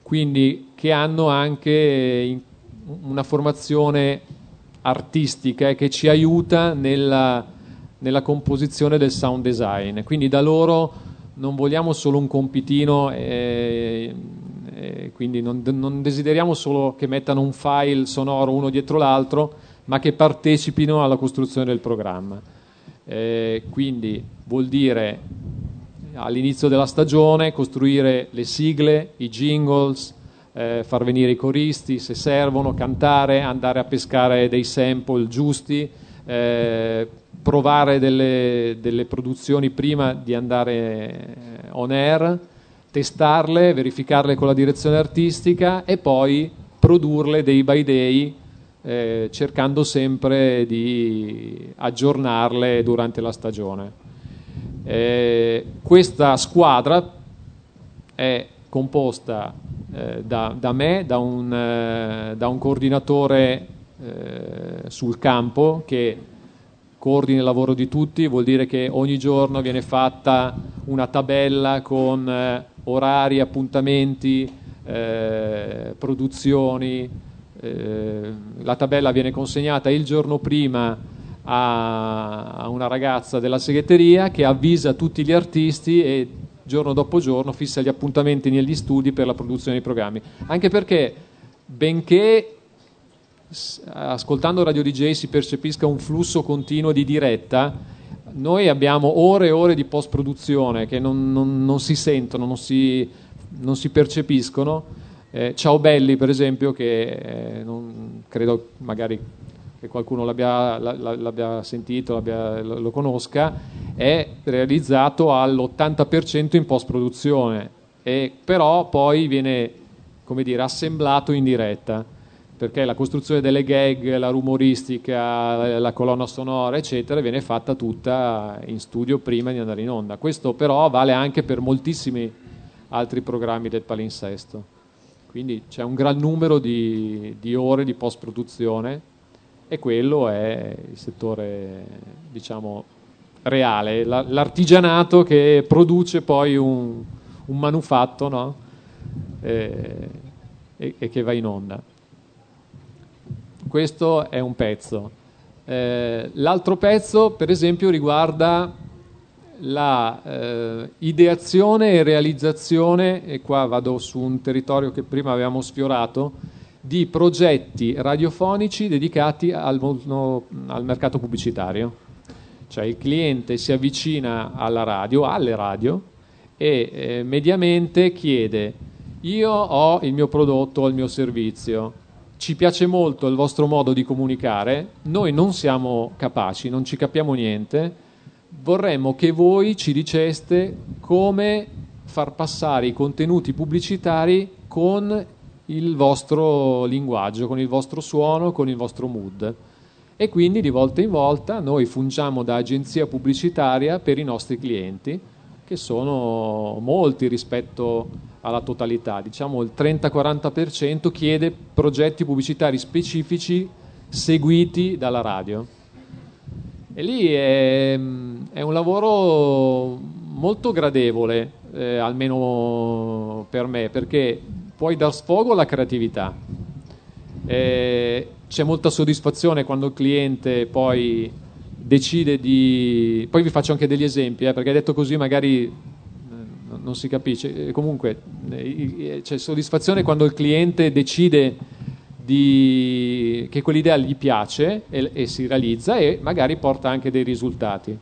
quindi che hanno anche una formazione artistica che ci aiuta nella, nella composizione del sound design. Quindi da loro non vogliamo solo un compitino, e, e quindi non, non desideriamo solo che mettano un file sonoro uno dietro l'altro, ma che partecipino alla costruzione del programma. Eh, quindi vuol dire all'inizio della stagione costruire le sigle, i jingles, eh, far venire i coristi se servono, cantare, andare a pescare dei sample giusti, eh, provare delle, delle produzioni prima di andare eh, on air, testarle, verificarle con la direzione artistica e poi produrle day by day eh, cercando sempre di aggiornarle durante la stagione. Eh, questa squadra è composta eh, da, da me, da un, eh, da un coordinatore eh, sul campo che coordina il lavoro di tutti, vuol dire che ogni giorno viene fatta una tabella con eh, orari, appuntamenti, produzioni, eh, la tabella viene consegnata il giorno prima a, a una ragazza della segreteria che avvisa tutti gli artisti e giorno dopo giorno fissa gli appuntamenti negli studi per la produzione dei programmi. Anche perché, benché ascoltando Radio DJ si percepisca un flusso continuo di diretta, noi abbiamo ore e ore di post produzione che non, non- non si sentono, non si, non si percepiscono. Eh, Ciao Belli, per esempio, che eh, non, credo magari che qualcuno l'abbia, la- la- l'abbia sentito, l'abbia- lo, conosca, è realizzato all'80% in post produzione, e però poi viene come dire, assemblato in diretta perché la costruzione delle gag, la rumoristica, la colonna sonora, eccetera, viene fatta tutta in studio prima di andare in onda. Questo però vale anche per moltissimi altri programmi del palinsesto. Quindi c'è un gran numero di, di ore di post-produzione e quello è il settore, diciamo, reale, la, l'artigianato che produce poi un, un manufatto no? e, e, e, che va in onda. Questo è un pezzo. Eh, l'altro pezzo, per esempio, riguarda la eh, ideazione e realizzazione, e qua vado su un territorio che prima avevamo sfiorato, di progetti radiofonici dedicati al, al mercato pubblicitario. Cioè il cliente si avvicina alla radio, alle radio, e eh, mediamente chiede io ho il mio prodotto, ho il mio servizio, ci piace molto il vostro modo di comunicare, noi non siamo capaci, non ci capiamo niente, vorremmo che voi ci diceste come far passare i contenuti pubblicitari con il vostro linguaggio, con il vostro suono, con il vostro mood. E quindi di volta in volta noi fungiamo da agenzia pubblicitaria per i nostri clienti, che sono molti rispetto alla totalità. Diciamo il 30-40% chiede progetti pubblicitari specifici seguiti dalla radio. E lì è, è un lavoro molto gradevole, eh, almeno per me, perché puoi dar sfogo alla creatività. Eh, c'è molta soddisfazione quando il cliente poi decide di... Poi vi faccio anche degli esempi, eh, perché detto così magari eh, non si capisce. Comunque eh, c'è soddisfazione quando il cliente decide di, che quell'idea gli piace e, e, si realizza e magari porta anche dei risultati.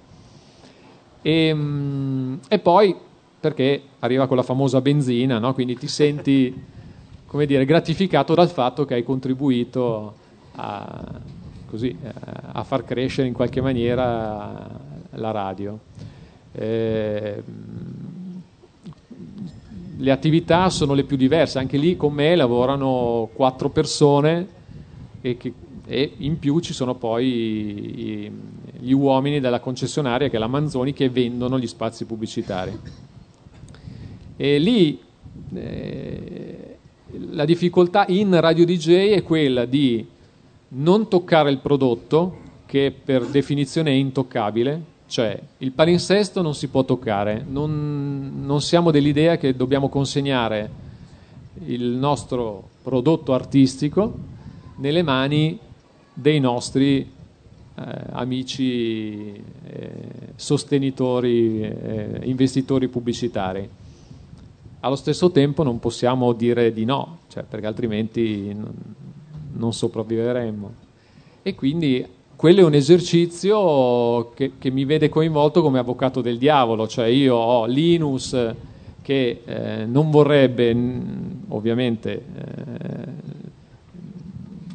E, ehm, e poi perché arriva con la famosa benzina, no? quindi ti senti come dire, gratificato dal fatto che hai contribuito a, così, a far crescere in qualche maniera la radio. Eh, le attività sono le più diverse, anche lì con me lavorano quattro persone e, che, e in più ci sono poi i, gli uomini della concessionaria che è la Manzoni che vendono gli spazi pubblicitari. E lì eh, la difficoltà in Radio DJ è quella di non toccare il prodotto, che per definizione è intoccabile, cioè, il palinsesto non si può toccare, non, non siamo dell'idea che dobbiamo consegnare il nostro prodotto artistico nelle mani dei nostri eh, amici eh, sostenitori, eh, investitori pubblicitari. Allo stesso tempo non possiamo dire di no, cioè, perché altrimenti non, sopravviveremmo. E quindi quello è un esercizio che, che, mi vede coinvolto come avvocato del diavolo, cioè io ho Linus che eh, non vorrebbe ovviamente eh,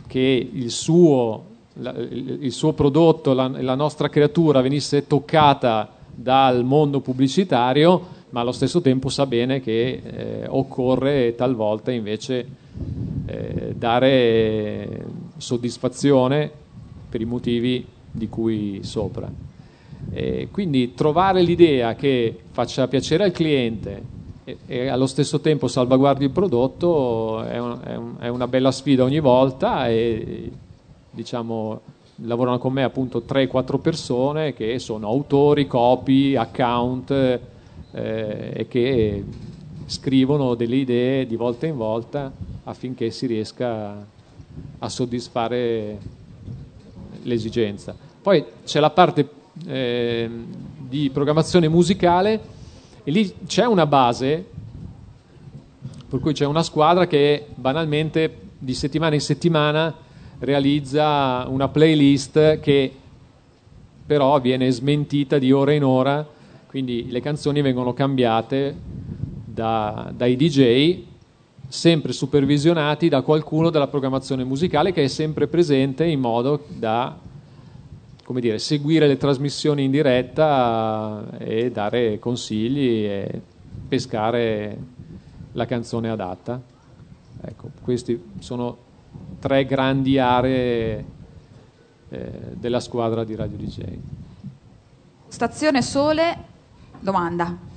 che il suo, la, il suo prodotto, la, la, nostra creatura venisse toccata dal mondo pubblicitario, ma allo stesso tempo sa bene che eh, occorre talvolta invece eh, dare soddisfazione per i motivi di cui sopra. E quindi trovare l'idea che faccia piacere al cliente e, e allo stesso tempo salvaguardi il prodotto è, un, è, un, è, una bella sfida ogni volta e diciamo lavorano con me appunto 3-4 persone che sono autori, copy, account eh, e che scrivono delle idee di volta in volta affinché si riesca a soddisfare l'esigenza. Poi c'è la parte eh, di programmazione musicale e lì c'è una base, per cui c'è una squadra che banalmente di settimana in settimana realizza una playlist che però viene smentita di ora in ora, quindi le canzoni vengono cambiate da, dai DJ sempre supervisionati da qualcuno della programmazione musicale che è sempre presente in modo da come dire, seguire le trasmissioni in diretta e dare consigli e pescare la canzone adatta. Ecco, queste sono tre grandi aree eh, della squadra di Radio DJ. Stazione Sole, domanda.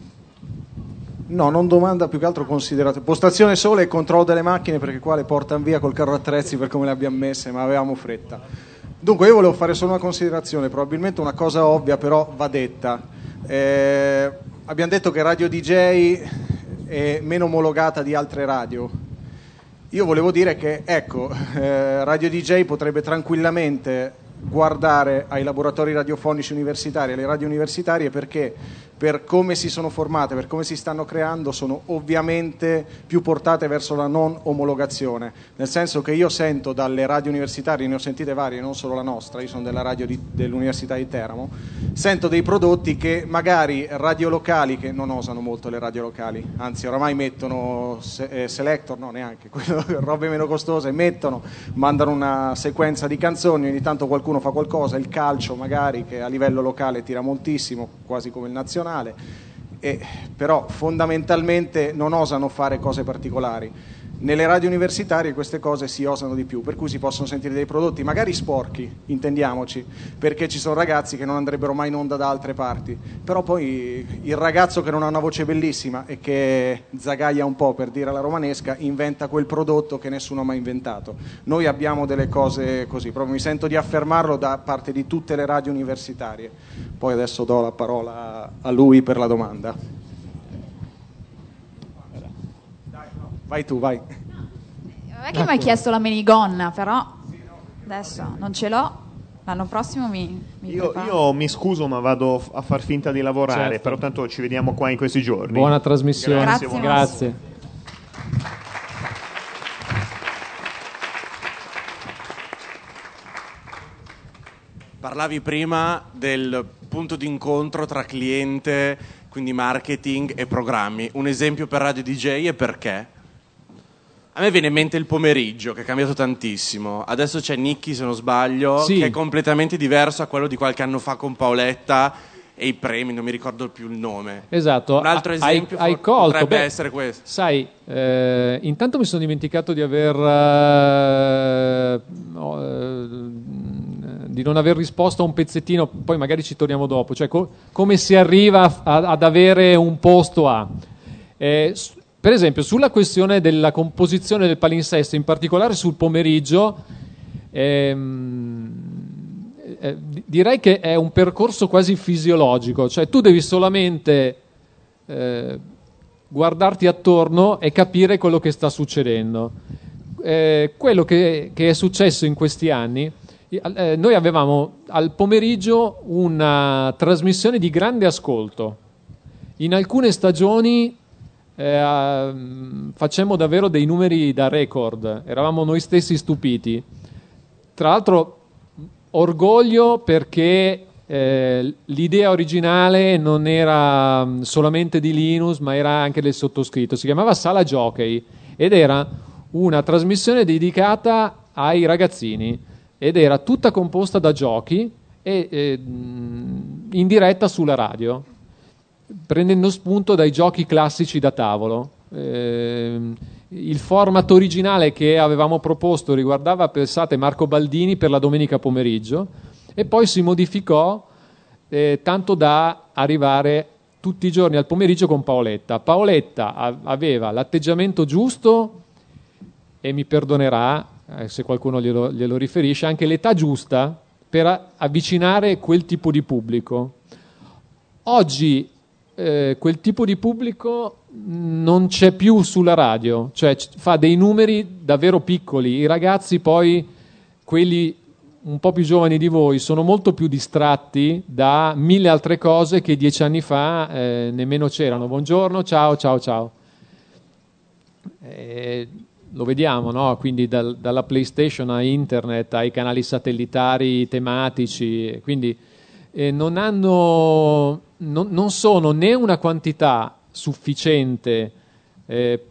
No, non domanda, più che altro considerazione. Postazione sole e controllo delle macchine perché qua le portano via col carro attrezzi per come le abbiamo messe, ma avevamo fretta. Dunque io volevo fare solo una considerazione, probabilmente una cosa ovvia, però va detta. Eh, abbiamo detto che Radio DJ è meno omologata di altre radio. Io volevo dire che, ecco, eh, Radio DJ potrebbe tranquillamente guardare ai laboratori radiofonici universitari, alle radio universitarie, perché per come si sono formate, per come si stanno creando, sono ovviamente più portate verso la non omologazione. Nel senso che io sento dalle radio universitarie, ne ho sentite varie, non solo la nostra, io sono della radio di, dell'Università di Teramo, sento dei prodotti che magari radio locali, che non osano molto le radio locali, anzi oramai mettono se, eh, selector, no neanche, quello, robe meno costose, mettono, mandano una sequenza di canzoni, ogni tanto qualcuno fa qualcosa, il calcio magari che a livello locale tira moltissimo, quasi come il nazionale e, però fondamentalmente non osano fare cose particolari. Nelle radio universitarie queste cose si osano di più, per cui si possono sentire dei prodotti magari sporchi, intendiamoci, perché ci sono ragazzi che non andrebbero mai in onda da altre parti, però poi il ragazzo che non ha una voce bellissima e che zagaia un po' per dire la romanesca, inventa quel prodotto che nessuno ha mai inventato. Noi abbiamo delle cose così, proprio mi sento di affermarlo da parte di tutte le radio universitarie. Poi adesso do la parola a lui per la domanda. Vai tu, vai. Non è che mi hai chiesto la minigonna, però adesso non ce l'ho. L'anno prossimo mi, mi Io, io mi scuso, ma vado f- a far finta di lavorare. Certo. Però tanto ci vediamo qua in questi giorni. Buona trasmissione. Grazie, Grazie, Grazie. Parlavi prima del punto d'incontro tra cliente, quindi marketing e programmi. Un esempio per Radio DJ e perché? A me viene in mente il pomeriggio, che è cambiato tantissimo. Adesso c'è Nicky, se non sbaglio, Sì. che è completamente diverso a quello di qualche anno fa con Paoletta e i premi, non mi ricordo più il nome. Esatto. Un altro Hai- esempio hai, for- colto. potrebbe Beh, essere questo. Sai, eh, intanto mi sono dimenticato di aver eh, no, eh, di non aver risposto a un pezzettino, poi magari ci torniamo dopo, cioè co- come si arriva a- ad avere un posto A. Eh, s- per esempio, sulla questione della composizione del palinsesto, in particolare sul pomeriggio, ehm, eh, di- direi che è un percorso quasi fisiologico, cioè tu devi solamente eh, guardarti attorno e capire quello che sta succedendo. Eh, quello che, che è successo in questi anni, eh, noi avevamo al pomeriggio una trasmissione di grande ascolto. In alcune stagioni eh, facemmo davvero dei numeri da record, eravamo noi stessi stupiti. Tra l'altro orgoglio perché eh, l'idea originale non era mh, solamente di Linus, ma era anche del sottoscritto. Si chiamava Sala Jockey ed era una trasmissione dedicata ai ragazzini ed era tutta composta da giochi e eh, mh, in diretta sulla radio, prendendo spunto dai giochi classici da tavolo. Ehm, il format originale che avevamo proposto riguardava, pensate, Marco Baldini per la domenica pomeriggio e poi si modificò eh, tanto da arrivare tutti i giorni al pomeriggio con Paoletta. Paoletta a- aveva l'atteggiamento giusto e mi perdonerà eh, se qualcuno glielo, glielo riferisce, anche l'età giusta per a- avvicinare quel tipo di pubblico. Oggi eh, quel tipo di pubblico non c'è più sulla radio, cioè fa dei numeri davvero piccoli. I ragazzi poi, quelli un po' più giovani di voi, sono molto più distratti da mille altre cose che dieci anni fa eh, nemmeno c'erano. Buongiorno, ciao, ciao, ciao. Eh, lo vediamo, no? quindi dal- dalla PlayStation a internet, ai canali satellitari tematici, quindi eh, non, hanno, non, non sono né una quantità sufficiente eh,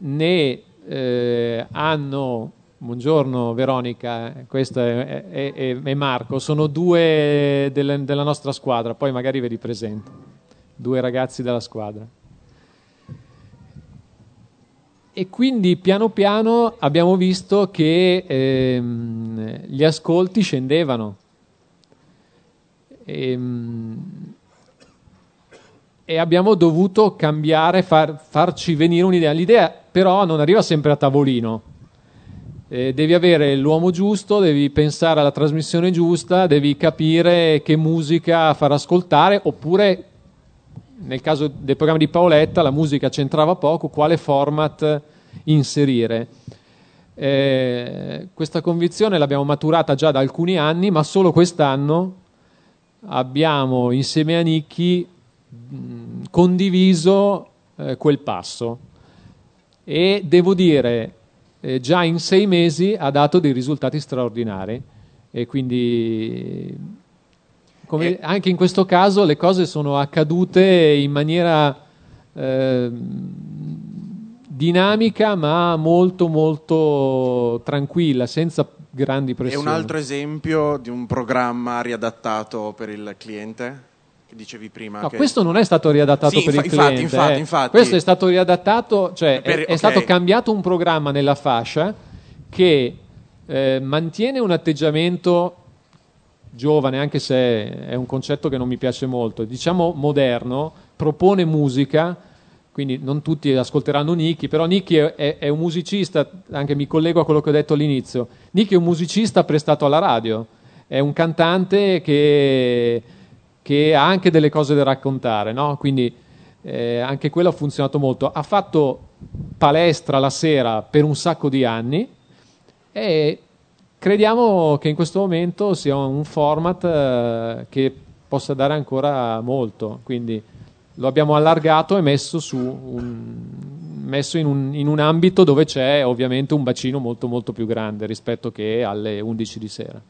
né eh, hanno, buongiorno Veronica, questo è, è- è- Marco, sono due delle- della nostra squadra, poi magari ve li presento, due ragazzi della squadra. E quindi piano piano abbiamo visto che ehm, gli ascolti scendevano. Ehm, e abbiamo dovuto cambiare, far- farci venire un'idea. L'idea però non arriva sempre a tavolino. Eh, devi avere l'uomo giusto, devi pensare alla trasmissione giusta, devi capire che musica far ascoltare, oppure nel caso del programma di Paoletta la musica c'entrava poco, quale format inserire. Eh, questa convinzione l'abbiamo maturata già da alcuni anni, ma solo quest'anno abbiamo insieme a Nicchi mh, condiviso eh, quel passo. E devo dire eh, già in sei mesi ha dato dei risultati straordinari. E quindi come, anche in questo caso le cose sono accadute in maniera eh, dinamica ma molto molto tranquilla senza grandi pressioni un altro esempio di un programma riadattato per il cliente? Dicevi prima. No, che... questo non è stato riadattato Sì, per infa- il infatti, cliente. infatti, eh. infatti. Questo è stato riadattato, cioè Per- è, è ok. stato cambiato un programma nella fascia che eh, mantiene un atteggiamento giovane, anche se è un concetto che non mi piace molto, diciamo moderno, propone musica, quindi non tutti ascolteranno Nicky, però Nicky è, è- è un musicista, anche mi collego a quello che ho detto all'inizio, Nicky è un musicista prestato alla radio, è un cantante che, che ha anche delle cose da raccontare, no? quindi eh, anche quello ha funzionato molto. Ha fatto palestra la sera per un sacco di anni e crediamo che in questo momento sia un format eh, che possa dare ancora molto, quindi lo abbiamo allargato e messo, un- messo in, un, in un ambito dove c'è ovviamente un bacino molto molto più grande rispetto che alle 11 di sera.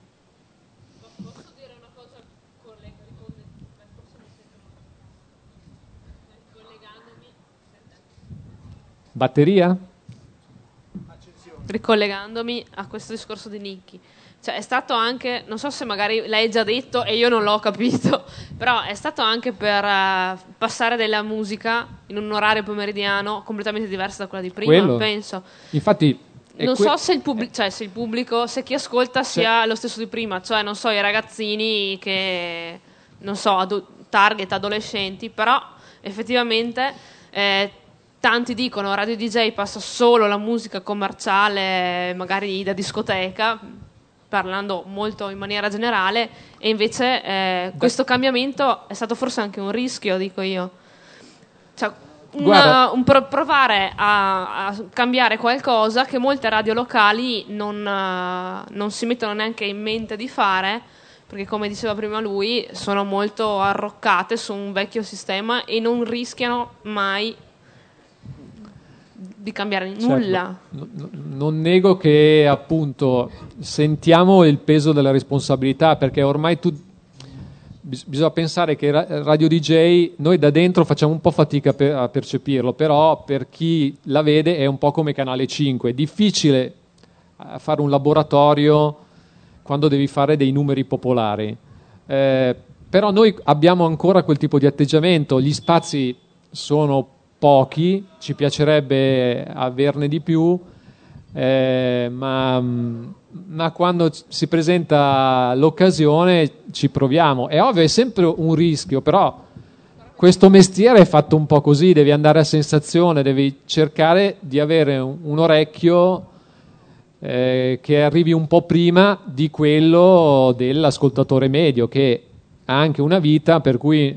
Batteria? ricollegandomi a questo discorso di Nicky. Cioè, è stato anche, non so se magari l'hai già detto e io non l'ho capito, però è stato anche per eh, passare della musica in un orario pomeridiano completamente diverso da quella di prima, Quello. penso. Infatti, Non que- so se il, pubblico, cioè, se il pubblico, se chi ascolta sia lo stesso di prima, cioè non so, i ragazzini che, non so, ado- target adolescenti, però effettivamente eh, tanti dicono Radio DJ passa solo la musica commerciale, magari da discoteca, parlando molto in maniera generale, e invece eh, questo cambiamento è stato forse anche un rischio, dico io. Cioè, una- un pro- provare a, a cambiare qualcosa che molte radio locali non, eh, non si mettono neanche in mente di fare, perché come diceva prima lui, sono molto arroccate su un vecchio sistema e non rischiano mai di cambiare Certo. nulla. No- non nego che appunto sentiamo il peso della responsabilità perché ormai tu bis- bisogna pensare che ra- Radio DJ noi da dentro facciamo un po' fatica per- a percepirlo, però per chi la vede è un po' come Canale 5, è difficile eh, fare un laboratorio quando devi fare dei numeri popolari. Eh, però noi abbiamo ancora quel tipo di atteggiamento, gli spazi sono pochi, ci piacerebbe averne di più, eh, ma, ma quando si presenta l'occasione ci proviamo. È ovvio, è sempre un rischio, però questo mestiere è fatto un po' così, devi andare a sensazione, devi cercare di avere un, un orecchio eh, che arrivi un po' prima di quello dell'ascoltatore medio, che ha anche una vita per cui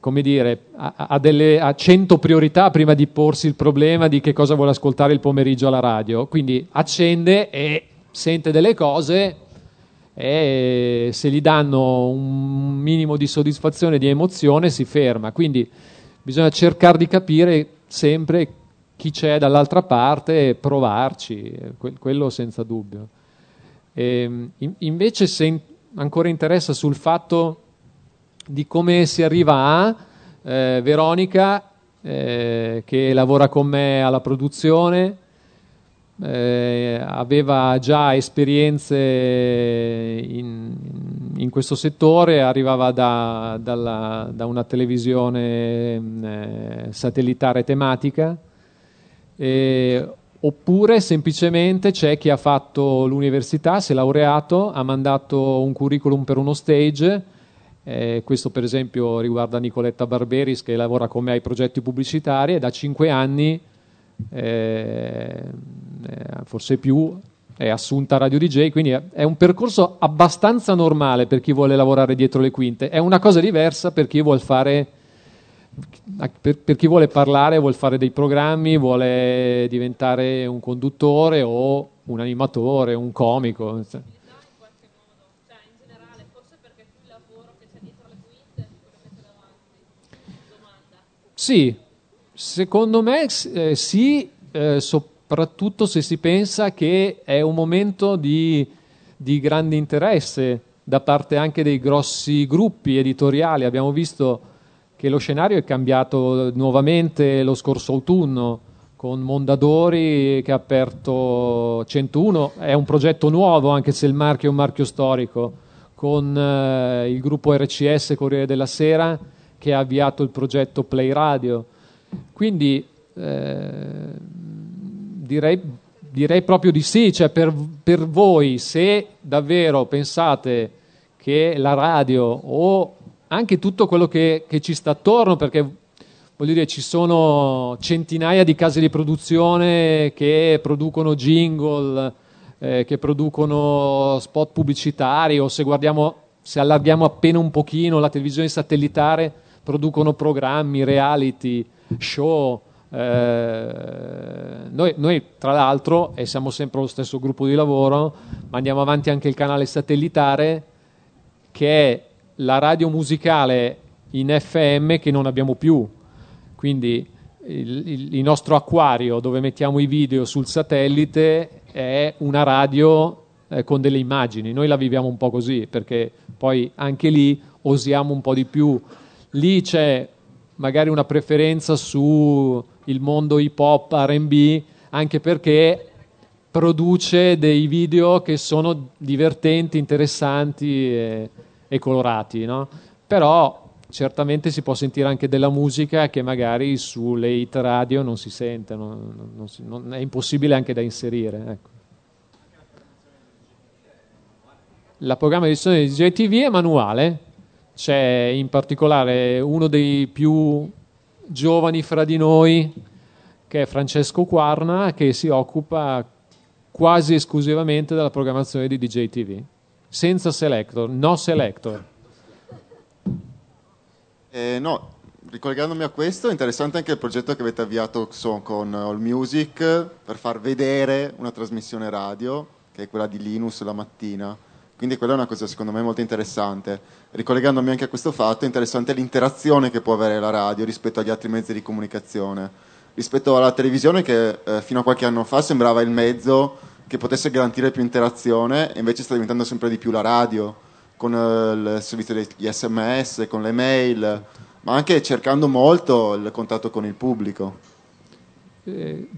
come dire, ha, ha delle, ha 100 priorità prima di porsi il problema di che cosa vuole ascoltare il pomeriggio alla radio. Quindi accende e sente delle cose e se gli danno un minimo di soddisfazione e di emozione si ferma. Quindi bisogna cercare di capire sempre chi c'è dall'altra parte e provarci, que- quello senza dubbio. Ehm, in- invece se ancora interessa sul fatto di come si arriva a eh, Veronica eh, che lavora con me alla produzione eh, aveva già esperienze in, in questo settore arrivava da, dalla- da una televisione eh, satellitare tematica eh, oppure semplicemente c'è chi ha fatto l'università, si è laureato, ha mandato un curriculum per uno stage Eh, questo per esempio riguarda Nicoletta Barberis che lavora con me ai progetti pubblicitari e da cinque anni, eh, forse più, è assunta a Radio DJ, quindi è un percorso abbastanza normale per chi vuole lavorare dietro le quinte. È una cosa diversa per chi vuole fare per, per, chi vuole parlare, vuole fare dei programmi, vuole diventare un conduttore o un animatore, un comico. Sì, secondo me eh, sì, eh, soprattutto se si pensa che è un momento di, di grande interesse da parte anche dei grossi gruppi editoriali. Abbiamo visto che lo scenario è cambiato nuovamente lo scorso autunno con Mondadori che ha aperto 101, è un progetto nuovo anche se il marchio è un marchio storico, con eh, il gruppo RCS Corriere della Sera che ha avviato il progetto Play Radio. Quindi eh, direi, direi, proprio di sì, cioè per, per voi se davvero pensate che la radio o anche tutto quello che, che ci sta attorno, perché voglio dire, ci sono centinaia di case di produzione che producono jingle, eh, che producono spot pubblicitari o se guardiamo, se allarghiamo appena un pochino la televisione satellitare, producono programmi, reality, show. Eh, noi, noi, tra l'altro, e siamo sempre lo stesso gruppo di lavoro, mandiamo avanti anche il canale satellitare che è la radio musicale in FM che non abbiamo più, quindi il, il, il, nostro acquario dove mettiamo i video sul satellite è una radio eh, con delle immagini, noi la viviamo un po' così perché poi anche lì osiamo un po' di più, lì c'è magari una preferenza sul mondo hip hop, RB, anche perché produce dei video che sono divertenti, interessanti. E, e colorati, no? però certamente si può sentire anche della musica che magari sulle hit radio non si sente, non, non si, non, è impossibile anche da inserire. Ecco. La programmazione di JTV è manuale, c'è in particolare uno dei più giovani fra di noi, che è Francesco Quarna, che si occupa quasi esclusivamente della programmazione di DJTV senza selector, no selector. Eh, no, ricollegandomi a questo, è interessante anche il progetto che avete avviato con All Music per far vedere una trasmissione radio, che è quella di Linus la mattina. Quindi quella è una cosa secondo me molto interessante. Ricollegandomi anche a questo fatto, è interessante l'interazione che può avere la radio rispetto agli altri mezzi di comunicazione. Rispetto alla televisione che eh, fino a qualche anno fa sembrava il mezzo che potesse garantire più interazione e invece sta diventando sempre di più la radio con eh, il servizio degli sms, con le mail, ma anche cercando molto il contatto con il pubblico. Eh,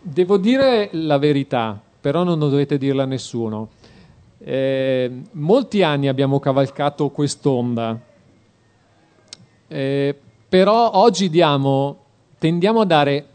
devo dire la verità, però non dovete dirla a nessuno. Eh, molti anni abbiamo cavalcato quest'onda, eh, però oggi diamo, tendiamo a dare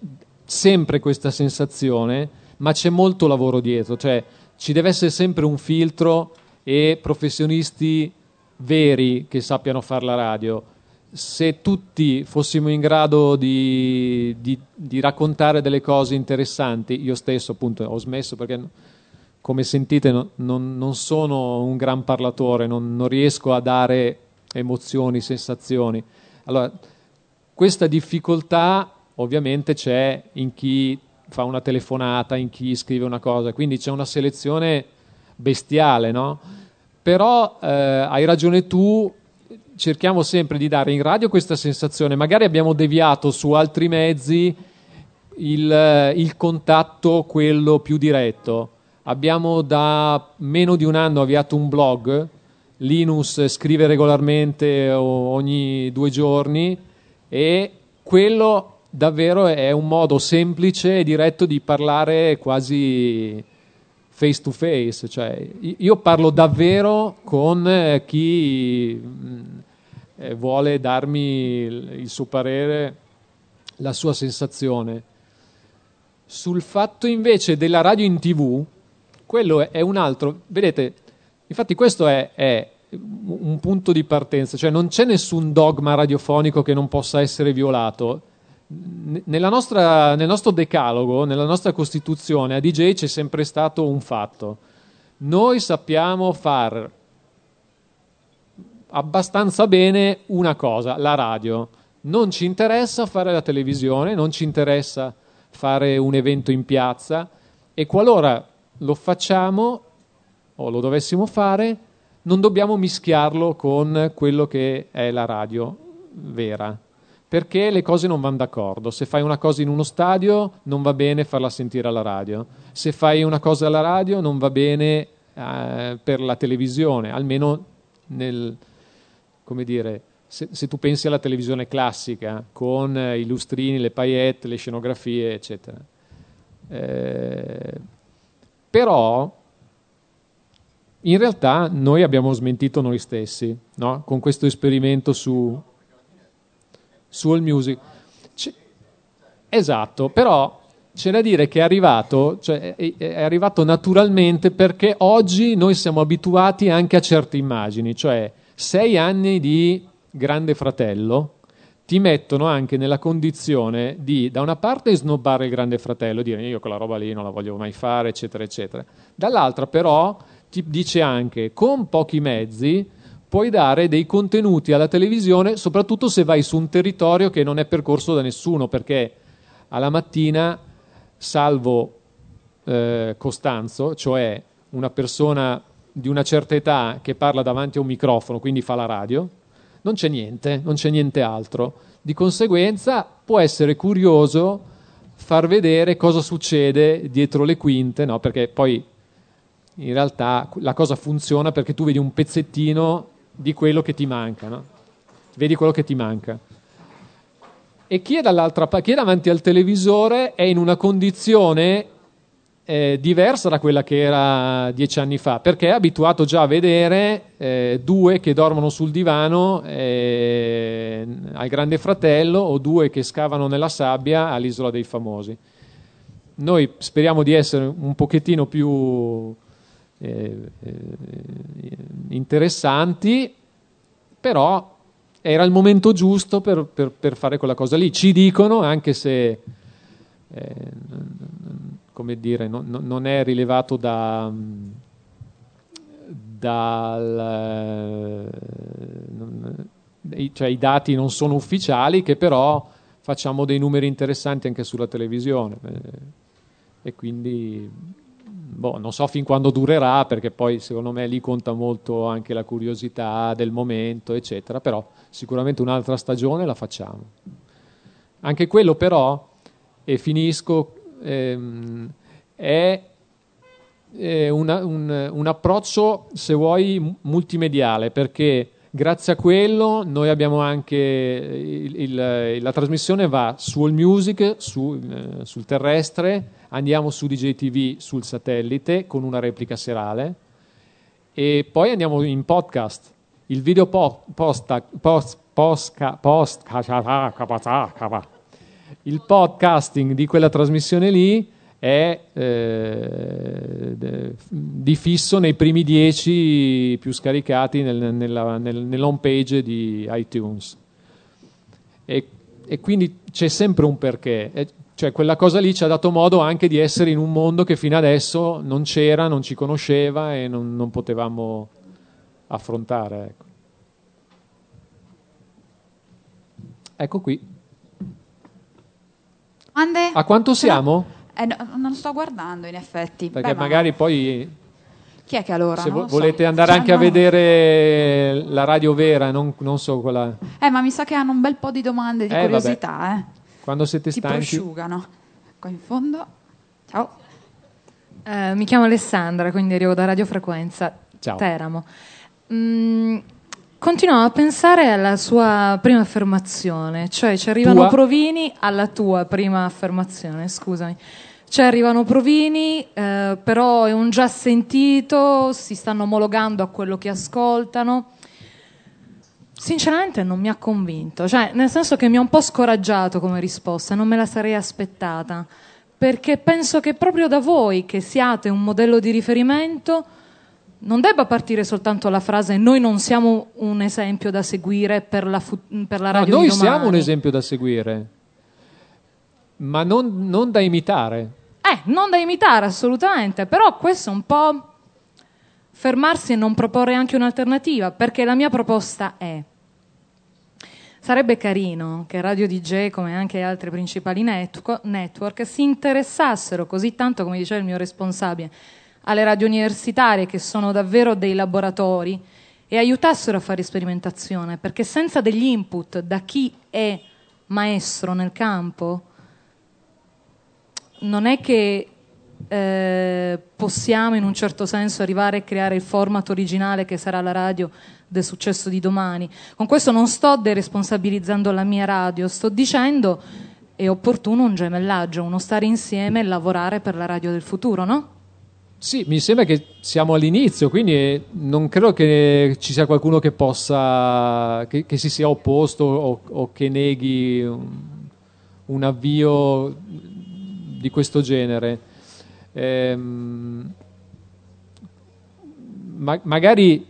sempre questa sensazione ma c'è molto lavoro dietro, cioè ci deve essere sempre un filtro e professionisti veri che sappiano fare la radio. Se tutti fossimo in grado di, di, di raccontare delle cose interessanti, io stesso appunto ho smesso perché come sentite no, non, non, sono un gran parlatore, non, non riesco a dare emozioni, sensazioni. Allora, questa difficoltà ovviamente c'è in chi fa una telefonata, in chi scrive una cosa, quindi c'è una selezione bestiale, no? Però eh, hai ragione tu, cerchiamo sempre di dare in radio questa sensazione, magari abbiamo deviato su altri mezzi il, il contatto, quello più diretto. Abbiamo da meno di un anno avviato un blog, Linus scrive regolarmente ogni due giorni e quello davvero è un modo semplice e diretto di parlare quasi face to face, cioè io parlo davvero con eh, chi mm, eh, vuole darmi il suo parere, la sua sensazione. Sul fatto invece della radio in tv, quello è un altro, vedete, infatti questo è, è un punto di partenza, cioè non c'è nessun dogma radiofonico che non possa essere violato. Nostra, nel nostro decalogo, nella nostra Costituzione, a DJ c'è sempre stato un fatto. Noi sappiamo far abbastanza bene una cosa, la radio. Non ci interessa fare la televisione, non ci interessa fare un evento in piazza e qualora lo facciamo o lo dovessimo fare, non dobbiamo mischiarlo con quello che è la radio vera, perché le cose non vanno d'accordo. Se fai una cosa in uno stadio non va bene farla sentire alla radio, se fai una cosa alla radio non va bene eh, per la televisione, almeno nel, come dire, se, se, tu pensi alla televisione classica con eh, i lustrini, le paillette, le scenografie, eccetera. Eh, però in realtà noi abbiamo smentito noi stessi no? con questo esperimento su, All Music. C- esatto, però c'è da dire che è arrivato, cioè è arrivato naturalmente perché oggi noi siamo abituati anche a certe immagini, cioè sei anni di Grande Fratello ti mettono anche nella condizione di, da una parte, snobbare il Grande Fratello, dire io quella roba lì non la voglio mai fare, eccetera, eccetera. Dall'altra, però, ti dice anche con pochi mezzi puoi dare dei contenuti alla televisione, soprattutto se vai su un territorio che non è percorso da nessuno, perché alla mattina, salvo eh, Costanzo, cioè una persona di una certa età che parla davanti a un microfono, quindi fa la radio, non c'è niente, non c'è niente altro. Di conseguenza può essere curioso far vedere cosa succede dietro le quinte, no? perché poi in realtà la cosa funziona perché tu vedi un pezzettino di quello che ti manca, no? vedi quello che ti manca. E chi è, chi è davanti al televisore è in una condizione eh, diversa da quella che era dieci anni fa, perché è abituato già a vedere eh, due che dormono sul divano eh, al Grande Fratello o due che scavano nella sabbia all'Isola dei Famosi. Noi speriamo di essere un pochettino più eh, eh, interessanti, però era il momento giusto per, per, per, fare quella cosa lì. Ci dicono, anche se eh, come dire, non, non, è rilevato da, dal, cioè i dati non sono ufficiali, che però facciamo dei numeri interessanti anche sulla televisione. E quindi boh, non so fin quando durerà, perché poi secondo me lì conta molto anche la curiosità del momento, eccetera, però sicuramente un'altra stagione la facciamo. Anche quello però, e finisco, ehm, è eh, una, un, un approccio, se vuoi, multimediale, perché grazie a quello noi abbiamo anche il, il, la trasmissione va su All Music, su, eh, sul terrestre, andiamo su DJ TV sul satellite con una replica serale e poi andiamo in podcast. Il video po- post, post, post, post, il podcasting di quella trasmissione lì è eh, di fisso nei primi dieci più scaricati nel, nella, nel, nell'home page di iTunes. E, e, quindi c'è sempre un perché. E, cioè quella cosa lì ci ha dato modo anche di essere in un mondo che fino adesso non c'era, non ci conosceva e non, non potevamo affrontare. Ecco. ecco qui. Ande? A quanto siamo? Eh, no, non sto guardando in effetti. Perché Beh, magari ma... poi chi è che allora? Se vo- volete so. andare cioè, anche no. a vedere la radio vera, non, non, so quella. Eh, ma mi sa che hanno un bel po' di domande di eh, curiosità, eh. Quando siete Ti stanchi. prosciugano. Qua in fondo. Ciao. Eh, mi chiamo Alessandra, quindi arrivo da Radio Frequenza Ciao. Teramo. Mm, continuavo a pensare alla sua prima affermazione, cioè ci arrivano Tua? provini alla tua prima affermazione, scusami. Cioè arrivano provini, eh, però è un già sentito, si stanno omologando a quello che ascoltano. Sinceramente non mi ha convinto, cioè nel senso che mi ha un po' scoraggiato come risposta, non me la sarei aspettata, perché penso che proprio da voi che siate un modello di riferimento non debba partire soltanto la frase noi non siamo un esempio da seguire per la, fu- per la No, radio noi di domani. siamo un esempio da seguire, ma non, non da imitare. Eh, non da imitare assolutamente, però questo è un po' fermarsi e non proporre anche un'alternativa, perché la mia proposta è sarebbe carino che Radio DJ, come anche altri principali netco- network, si interessassero così tanto, come diceva il mio responsabile, alle radio universitarie, che sono davvero dei laboratori, e aiutassero a fare sperimentazione, perché senza degli input da chi è maestro nel campo, non è che eh, possiamo in un certo senso arrivare a creare il format originale che sarà la radio del successo di domani. Con questo non sto deresponsabilizzando la mia radio, sto dicendo è opportuno un gemellaggio, uno stare insieme e lavorare per la radio del futuro, no? Sì, mi sembra che siamo all'inizio, quindi eh, non credo che ci sia qualcuno che possa, che, che si sia opposto o, o che neghi un, un avvio di questo genere. Ehm, ma- magari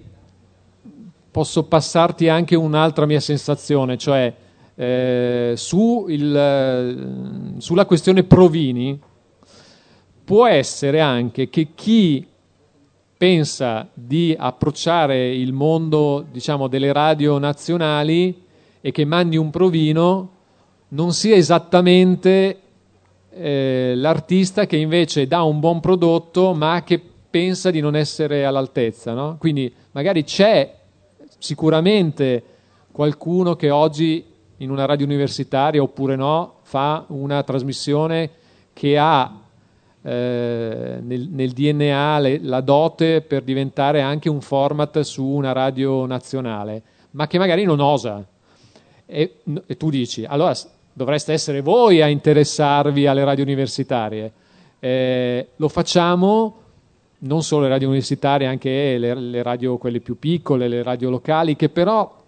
posso passarti anche un'altra mia sensazione, cioè eh, su il, eh, sulla questione Provini può essere anche che chi pensa di approcciare il mondo diciamo, delle radio nazionali e che mandi un provino non sia esattamente eh, l'artista che invece dà un buon prodotto ma che pensa di non essere all'altezza. No? Quindi magari c'è sicuramente qualcuno che oggi in una radio universitaria oppure no fa una trasmissione che ha eh, nel, nel, DNA le, la dote per diventare anche un format su una radio nazionale, ma che magari non osa. E, e tu dici, allora dovreste essere voi a interessarvi alle radio universitarie. Eh, lo facciamo non solo le radio universitarie, anche le, le, radio quelle più piccole, le radio locali, che però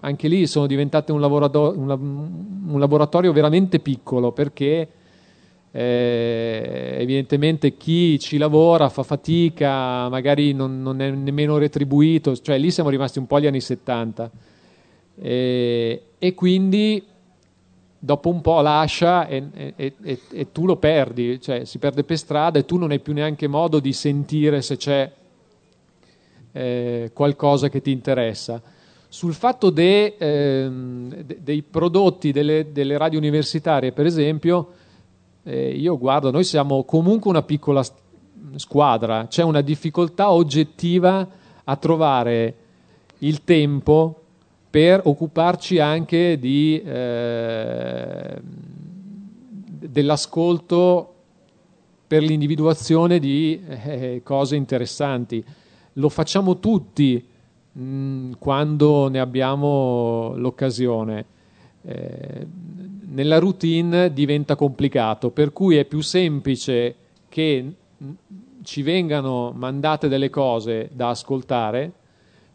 anche lì sono diventate un, un, un laboratorio veramente piccolo perché eh, evidentemente chi ci lavora fa fatica, magari non, non, è nemmeno retribuito, cioè lì siamo rimasti un po' agli anni 70 e, e quindi dopo un po' lascia e, e, e, e, tu lo perdi, cioè si perde per strada e tu non hai più neanche modo di sentire se c'è eh, qualcosa che ti interessa. Sul fatto de, ehm, de, dei prodotti delle, delle radio universitarie, per esempio, eh, io guardo, noi siamo comunque una piccola squadra, c'è una difficoltà oggettiva a trovare il tempo per occuparci anche di, eh, dell'ascolto per l'individuazione di eh, cose interessanti. Lo facciamo tutti mh, quando ne abbiamo l'occasione. Eh, nella routine diventa complicato, per cui è più semplice che ci vengano mandate delle cose da ascoltare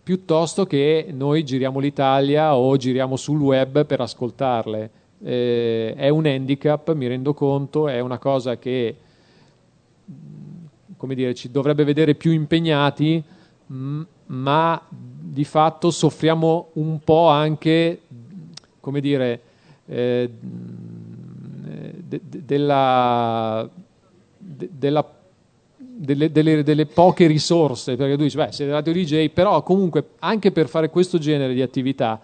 piuttosto che noi giriamo l'Italia o giriamo sul web per ascoltarle. Eh, è un handicap, mi rendo conto, è una cosa che come dire, ci dovrebbe vedere più impegnati, mh, ma di fatto soffriamo un po' anche, come dire, eh, de, de, della, de, della delle, delle, delle, poche risorse, perché tu dici, beh, sei radio DJ, però comunque anche per fare questo genere di attività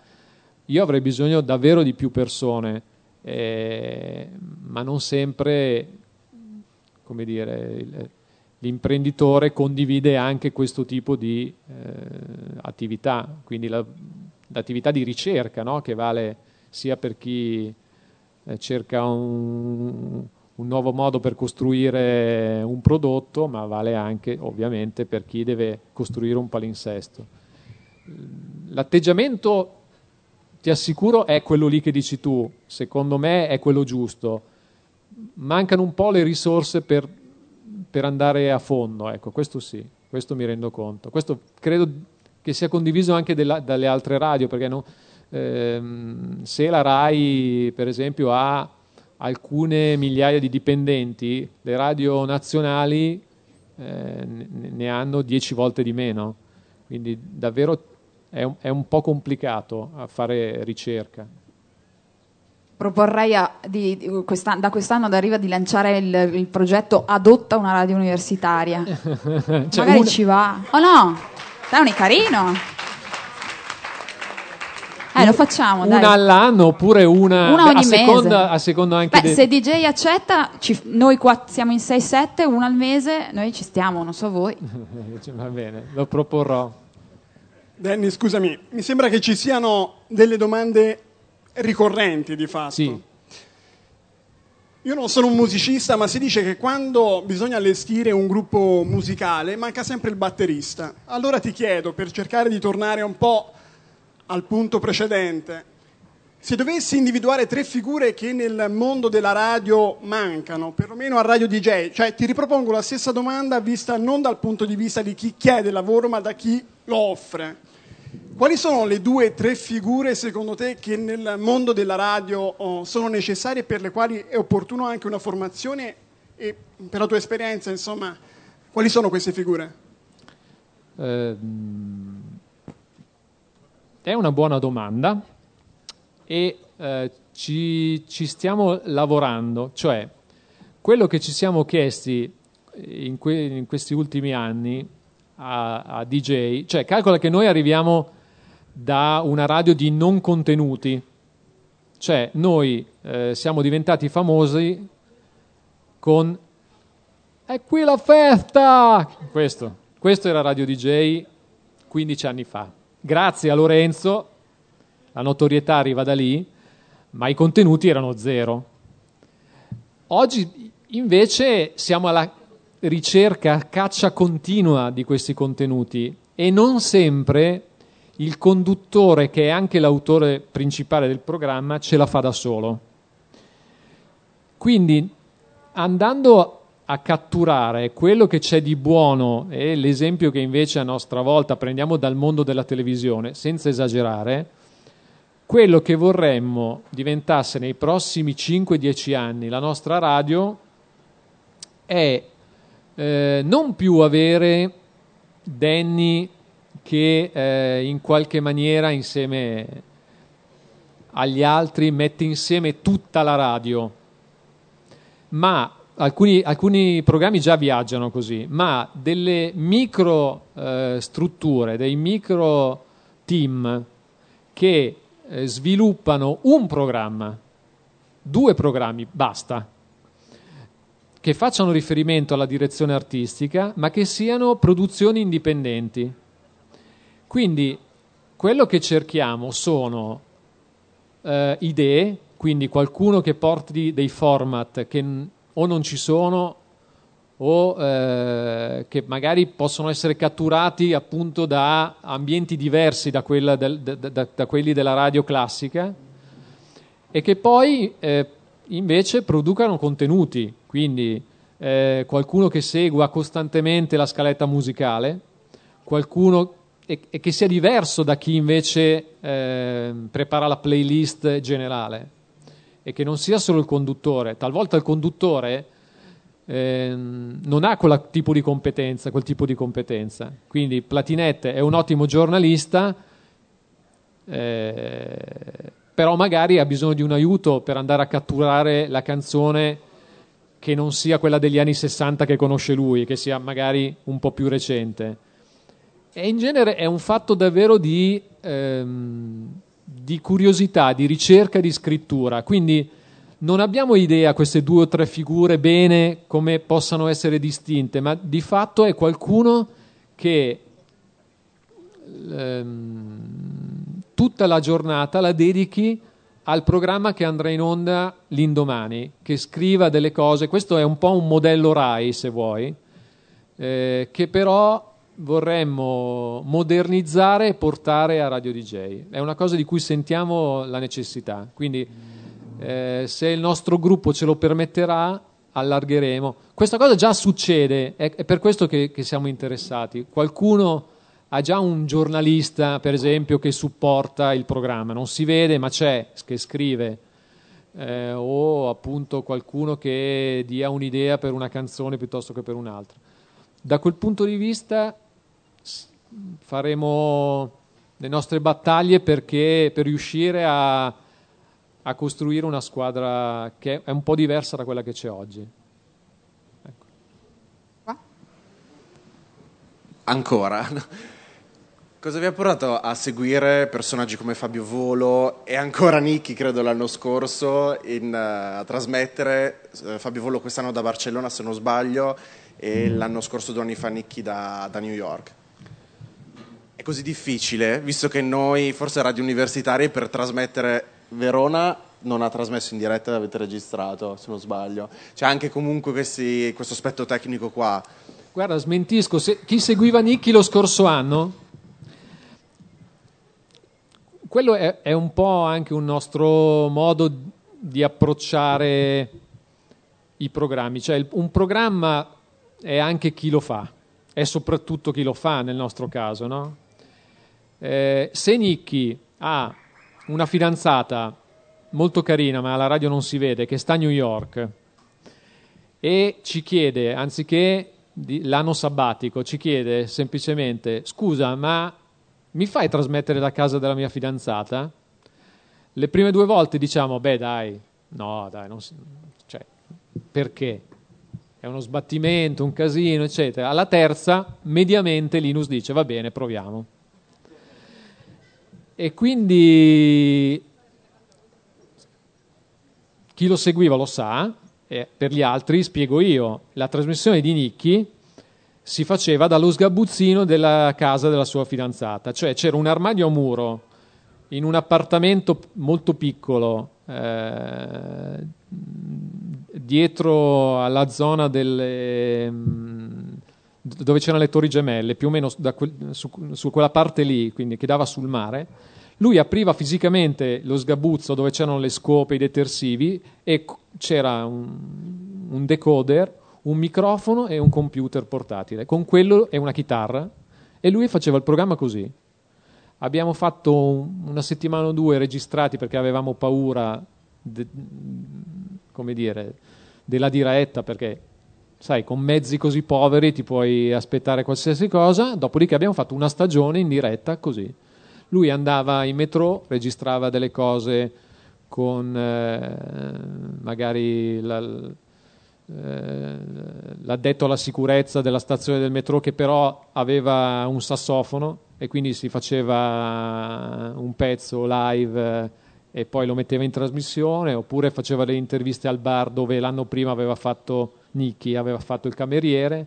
io avrei bisogno davvero di più persone, eh, ma non sempre, come dire, l'imprenditore condivide anche questo tipo di eh, attività, quindi la, l'attività di ricerca, no? che vale sia per chi eh, cerca un un nuovo modo per costruire un prodotto, ma vale anche ovviamente per chi deve costruire un palinsesto. L'atteggiamento, ti assicuro, è quello lì che dici tu, secondo me è quello giusto. Mancano un po' le risorse per, per andare a fondo, ecco, questo sì, questo mi rendo conto. Questo credo che sia condiviso anche della, dalle altre radio, perché no, ehm, se la RAI, per esempio, ha alcune migliaia di dipendenti, le radio nazionali eh, ne hanno 10 volte di meno. Quindi davvero è un, è un po' complicato a fare ricerca. Proporrei a- di- quest'anno- da quest'anno ad arriva di lanciare il, il progetto Adotta una radio universitaria. Cioè, Magari un- ci va. Oh no, dai, è carino. Eh, lo facciamo, dai. Una all'anno oppure una, Una ogni a, seconda, mese. a seconda anche Beh, de- se DJ accetta, ci- noi qua siamo in 6-7, una al mese, noi ci stiamo, non so voi. Va bene, lo proporrò. Danny, scusami, mi sembra che ci siano delle domande ricorrenti di fatto. Sì. Io non sono un musicista, ma si dice che quando bisogna allestire un gruppo musicale manca sempre il batterista. Allora ti chiedo, per cercare di tornare un po' al punto precedente, se dovessi individuare tre figure che nel mondo della radio mancano, perlomeno al radio DJ, cioè ti ripropongo la stessa domanda vista non dal punto di vista di chi chiede lavoro, ma da chi lo offre. Quali sono le due o tre figure secondo te che nel mondo della radio oh, sono necessarie per le quali è opportuno anche una formazione e per la tua esperienza, insomma, quali sono queste figure? Ehm, è una buona domanda e eh, ci, ci stiamo lavorando, cioè quello che ci siamo chiesti in, que- in questi ultimi anni a, a DJ, cioè calcola che noi arriviamo da una radio di non contenuti, cioè noi eh, siamo diventati famosi con è qui la festa! Questo, questo era Radio DJ 15 anni fa. Grazie a Lorenzo, la notorietà arriva da lì, ma i contenuti erano zero. Oggi invece siamo alla ricerca, caccia continua di questi contenuti e non sempre il conduttore, che è anche l'autore principale del programma, ce la fa da solo. Quindi andando a catturare quello che c'è di buono e l'esempio che invece a nostra volta prendiamo dal mondo della televisione, senza esagerare, quello che vorremmo diventasse nei prossimi 5-10 anni la nostra radio è eh, non più avere Danny che eh, in qualche maniera insieme agli altri mette insieme tutta la radio, ma alcuni, alcuni programmi già viaggiano così, ma delle micro eh, strutture, dei micro team che eh, sviluppano un programma, due programmi, basta, che facciano riferimento alla direzione artistica, ma che siano produzioni indipendenti. Quindi quello che cerchiamo sono eh, idee, quindi qualcuno che porti dei format che o non ci sono o eh, che magari possono essere catturati appunto da ambienti diversi da, del- da- da- da quelli della radio classica e che poi eh, invece producano contenuti, quindi eh, qualcuno che segua costantemente la scaletta musicale, qualcuno e, e che sia diverso da chi invece eh, prepara la playlist generale e che non sia solo il conduttore. Talvolta il conduttore ehm, non ha quel tipo di competenza, quel tipo di competenza. Quindi Platinette è un ottimo giornalista, eh, però magari ha bisogno di un aiuto per andare a catturare la canzone che non sia quella degli anni 60 che conosce lui, che sia magari un po' più recente. E in genere è un fatto davvero di, ehm, di curiosità, di ricerca, di scrittura. Quindi non abbiamo idea queste due o tre figure bene come possano essere distinte, ma di fatto è qualcuno che ehm, tutta la giornata la dedichi al programma che andrà in onda l'indomani, che scriva delle cose. Questo è un po' un modello RAI, se vuoi, eh, che però vorremmo modernizzare e portare a Radio DJ. È una cosa di cui sentiamo la necessità. Quindi, eh, se il nostro gruppo ce lo permetterà, allargheremo. Questa cosa già succede, è, è per questo che, che siamo interessati. Qualcuno ha già un giornalista, per esempio, che supporta il programma, non si vede, ma c'è, che scrive, eh, o appunto qualcuno che dia un'idea per una canzone piuttosto che per un'altra. da quel punto di vista faremo le nostre battaglie perché, per riuscire a, a costruire una squadra che è un po' diversa da quella che c'è oggi. Ancora. Cosa vi ha portato a seguire personaggi come Fabio Volo e ancora Nicchi, credo l'anno scorso, in, eh, a trasmettere eh, Fabio Volo quest'anno da Barcellona, se non sbaglio, e l'anno scorso due anni fa Nicchi da, da New York? È così difficile, visto che noi, forse radio universitarie, per trasmettere Verona non ha trasmesso in diretta, l'avete registrato, se non sbaglio. C'è anche comunque questi- questo aspetto tecnico qua. Guarda, smentisco, se- chi seguiva Nicchi lo scorso anno, quello è, è un po' anche un nostro modo di approcciare i programmi, cioè un programma è anche chi lo fa, è soprattutto chi lo fa nel nostro caso, no? Eh, se Nicchi ha una fidanzata molto carina, ma alla radio non si vede, che sta a New York e ci chiede, anziché di- l'anno sabbatico, ci chiede semplicemente, scusa, ma mi fai trasmettere da casa della mia fidanzata? Le prime due volte diciamo, beh dai, no dai, si- cioè, perché? È uno sbattimento, un casino, eccetera. Alla terza, mediamente, Linus dice, va bene, proviamo. E quindi chi lo seguiva lo sa, e per gli altri spiego io. La trasmissione di Nicchi si faceva dallo sgabuzzino della casa della sua fidanzata, cioè c'era un armadio a muro in un appartamento molto piccolo eh, dietro alla zona delle, mm, dove c'erano le torri gemelle, più o meno quel- su, su quella parte lì, quindi che dava sul mare. Lui apriva fisicamente lo sgabuzzo dove c'erano le scope, i detersivi e c'era un, un decoder, un microfono e un computer portatile, con quello e una chitarra e lui faceva il programma così. Abbiamo fatto un- una settimana o due registrati perché avevamo paura de- come dire, della diretta perché sai, con mezzi così poveri ti puoi aspettare qualsiasi cosa, dopodiché abbiamo fatto una stagione in diretta così. Lui andava in metro, registrava delle cose con eh, magari la- eh, l'addetto alla sicurezza della stazione del metro che però aveva un sassofono e quindi si faceva un pezzo live eh, e poi lo metteva in trasmissione oppure faceva delle interviste al bar dove l'anno prima aveva fatto Nicky, aveva fatto il cameriere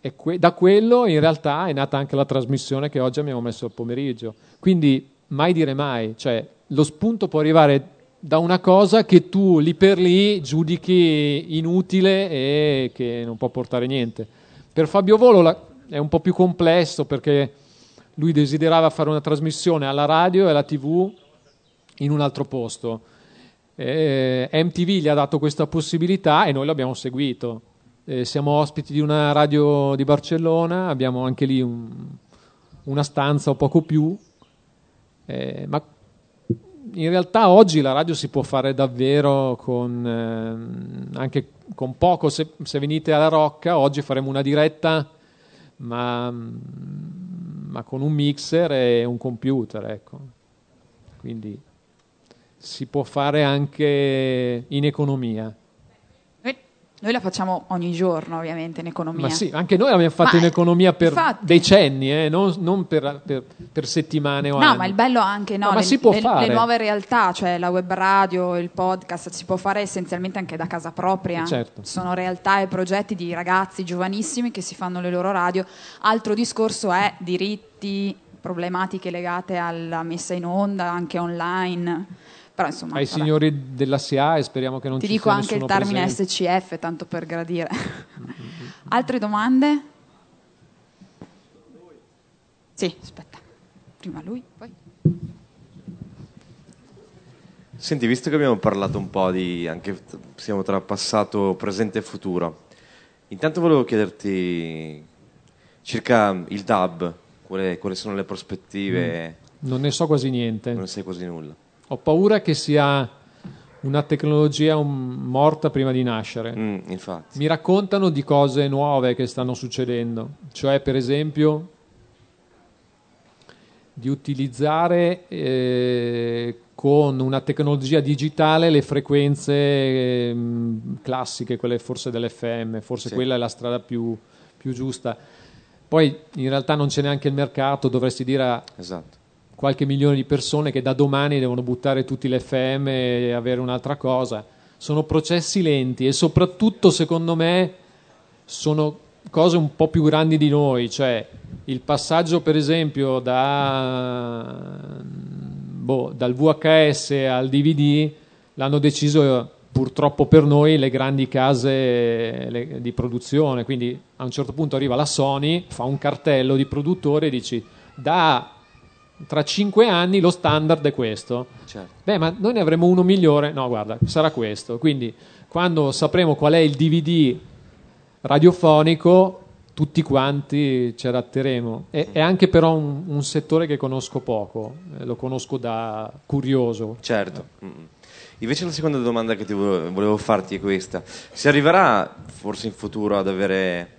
e que- da quello in realtà è nata anche la trasmissione che oggi abbiamo messo al pomeriggio. Quindi mai dire mai, cioè lo spunto può arrivare da una cosa che tu lì per lì giudichi inutile e che non può portare niente. Per Fabio Volo la- è un po' più complesso perché lui desiderava fare una trasmissione alla radio e alla tv in un altro posto. Eh, MTV gli ha dato questa possibilità e noi l'abbiamo seguito. Eh, siamo ospiti di una radio di Barcellona, abbiamo anche lì un- una stanza o poco più, eh, ma in realtà oggi la radio si può fare davvero con, ehm, anche con poco. Se, se venite alla Rocca, oggi faremo una diretta, ma, ma con un mixer e un computer. Ecco. Quindi si può fare anche in economia. Noi, noi la facciamo ogni giorno, ovviamente, in economia. Ma sì, anche noi l'abbiamo fatto Ma, in economia per infatti. decenni, eh, non, non per, per- per settimane o No, anni. ma il bello anche no, No, le, si può le- fare. le nuove realtà, cioè la web radio, il podcast, si può fare essenzialmente anche da casa propria. Certo. Sono realtà e progetti di ragazzi giovanissimi che si fanno le loro radio. Altro discorso è diritti, problematiche legate alla messa in onda, anche online. Però insomma, Ai vabbè. signori della SIA e speriamo che non ti ci dico sia anche il termine presente. SCF, tanto per gradire. Altre domande? Sì, aspetta. Prima lui, poi. Senti, visto che abbiamo parlato un po' di anche siamo tra passato, presente e futuro, intanto volevo chiederti circa il DAB, quali, quali sono le prospettive? Non ne so quasi niente. Non ne sai quasi nulla. Ho paura che sia una tecnologia morta prima di nascere. Mm, infatti. Mi raccontano di cose nuove che stanno succedendo, cioè per esempio di utilizzare eh, con una tecnologia digitale le frequenze ehm, classiche, quelle forse dell'FM, forse Sì. quella è la strada più, più giusta. Poi in realtà non c'è neanche il mercato, dovresti dire a Esatto. Qualche milione di persone che da domani devono buttare tutti le FM e avere un'altra cosa. Sono processi lenti e soprattutto, secondo me, sono cose un po' più grandi di noi, cioè il passaggio per esempio da, boh, dal VHS al DVD l'hanno deciso purtroppo per noi le grandi case le- di produzione, quindi a un certo punto arriva la Sony, fa un cartello di produttore e dici da tra cinque anni lo standard è questo. Certo. Beh, ma noi ne avremo uno migliore? No, guarda, sarà questo. Quindi, quando sapremo qual è il DVD radiofonico, tutti quanti ci adatteremo. È, è anche però un, un settore che conosco poco, eh, lo conosco da curioso. Certo. Invece la seconda domanda che ti volevo farti è questa. Si arriverà forse in futuro ad avere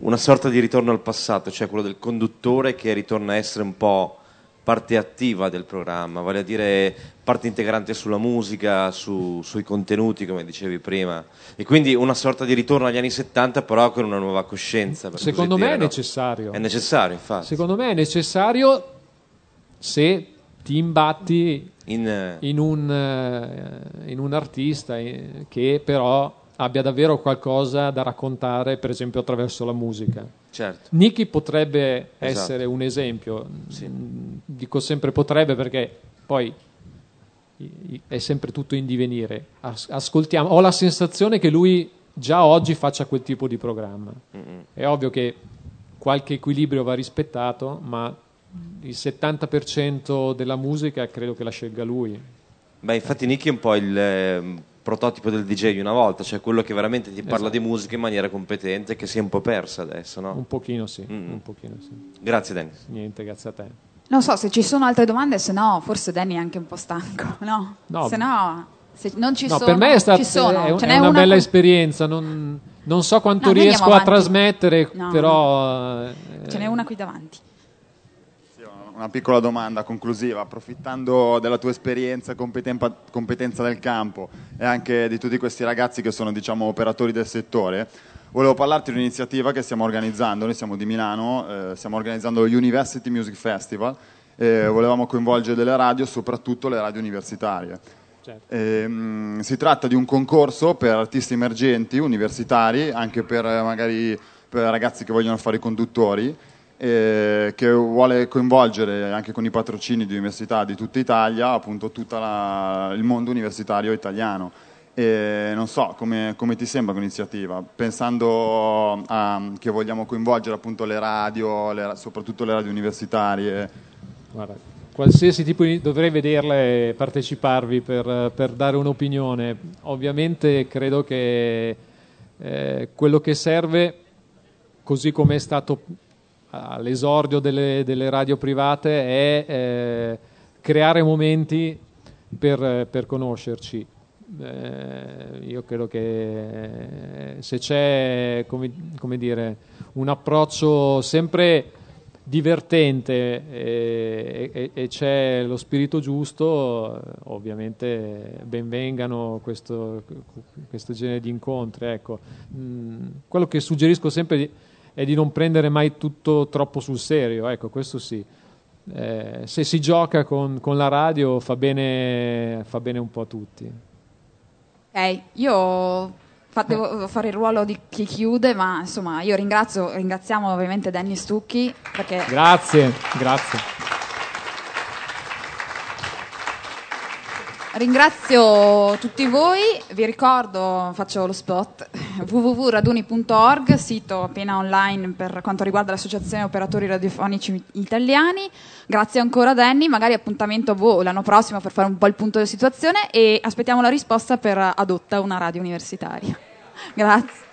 una sorta di ritorno al passato, cioè quello del conduttore che ritorna a essere un po' parte attiva del programma, vale a dire parte integrante sulla musica, su- sui contenuti, come dicevi prima, e quindi una sorta di ritorno agli anni 70 però con una nuova coscienza. Secondo me dire, è no? necessario. È necessario, infatti. Secondo me è necessario se ti imbatti In, in un, eh, in un artista eh, che però abbia davvero qualcosa da raccontare, per esempio attraverso la musica. Certo. Nicky potrebbe Esatto. essere un esempio, Mm, dico sempre potrebbe perché poi è sempre tutto in divenire. As- ascoltiamo, ho la sensazione che lui già oggi faccia quel tipo di programma. È ovvio che qualche equilibrio va rispettato, ma il 70% della musica credo che la scelga lui. Beh, infatti Nicky è un po' il ehm, prototipo del DJ di una volta, cioè quello che veramente ti parla Esatto. di musica in maniera competente, che si è un po' persa adesso, no? Un pochino sì, Mm. un pochino sì. Grazie Dennis. Niente, grazie a te. Non so se ci sono altre domande, se no, forse Danny è anche un po' stanco. No, No. se no, se non ci No, sono. per me è, stata ci sono. è, Ce è n'è una, bella con- esperienza, non, non so quanto No, riesco a trasmettere, No, però... eh, Ce n'è una qui davanti. Una piccola domanda conclusiva, approfittando della tua esperienza, competenza, competenza del campo e anche di tutti questi ragazzi che sono diciamo, operatori del settore, volevo parlarti di un'iniziativa che stiamo organizzando, noi siamo di Milano, eh, stiamo organizzando lo University Music Festival e volevamo coinvolgere delle radio, soprattutto le radio universitarie. Certo. Ehm, si tratta di un concorso per artisti emergenti, universitari, anche per eh, magari per ragazzi che vogliono fare i conduttori, eh, che vuole coinvolgere anche con i patrocini di università di tutta Italia, appunto tutto il mondo universitario italiano. E non so come, come ti sembra quell'iniziativa, pensando a, che vogliamo coinvolgere appunto le radio, le ra- soprattutto le radio universitarie. Guarda, qualsiasi tipo di... dovrei vederle parteciparvi per, per dare un'opinione. Ovviamente credo che eh, quello che serve, così come è stato all'esordio delle, delle radio private, è eh, creare momenti per, per conoscerci. Eh, io credo che se c'è come, come dire, un approccio sempre divertente e, e- e c'è lo spirito giusto, eh, ovviamente benvengano questo, questo genere di incontri. Ecco. Mm, quello che suggerisco sempre è di non prendere mai tutto troppo sul serio, ecco, questo sì. Eh, se si gioca con, con la radio fa bene, fa bene un po' a tutti. Ok, io fa- devo fare il ruolo di chi chiude, ma insomma io ringrazio, ringraziamo ovviamente Danny Stucchi perché Grazie, grazie. Ringrazio tutti voi, vi ricordo, faccio lo spot, www.raduni.org, sito appena online per quanto riguarda l'Associazione Operatori Radiofonici Italiani. Grazie ancora Danny, magari appuntamento boh, l'anno prossimo per fare un po' il punto della situazione e aspettiamo la risposta per Adotta una radio universitaria. Grazie.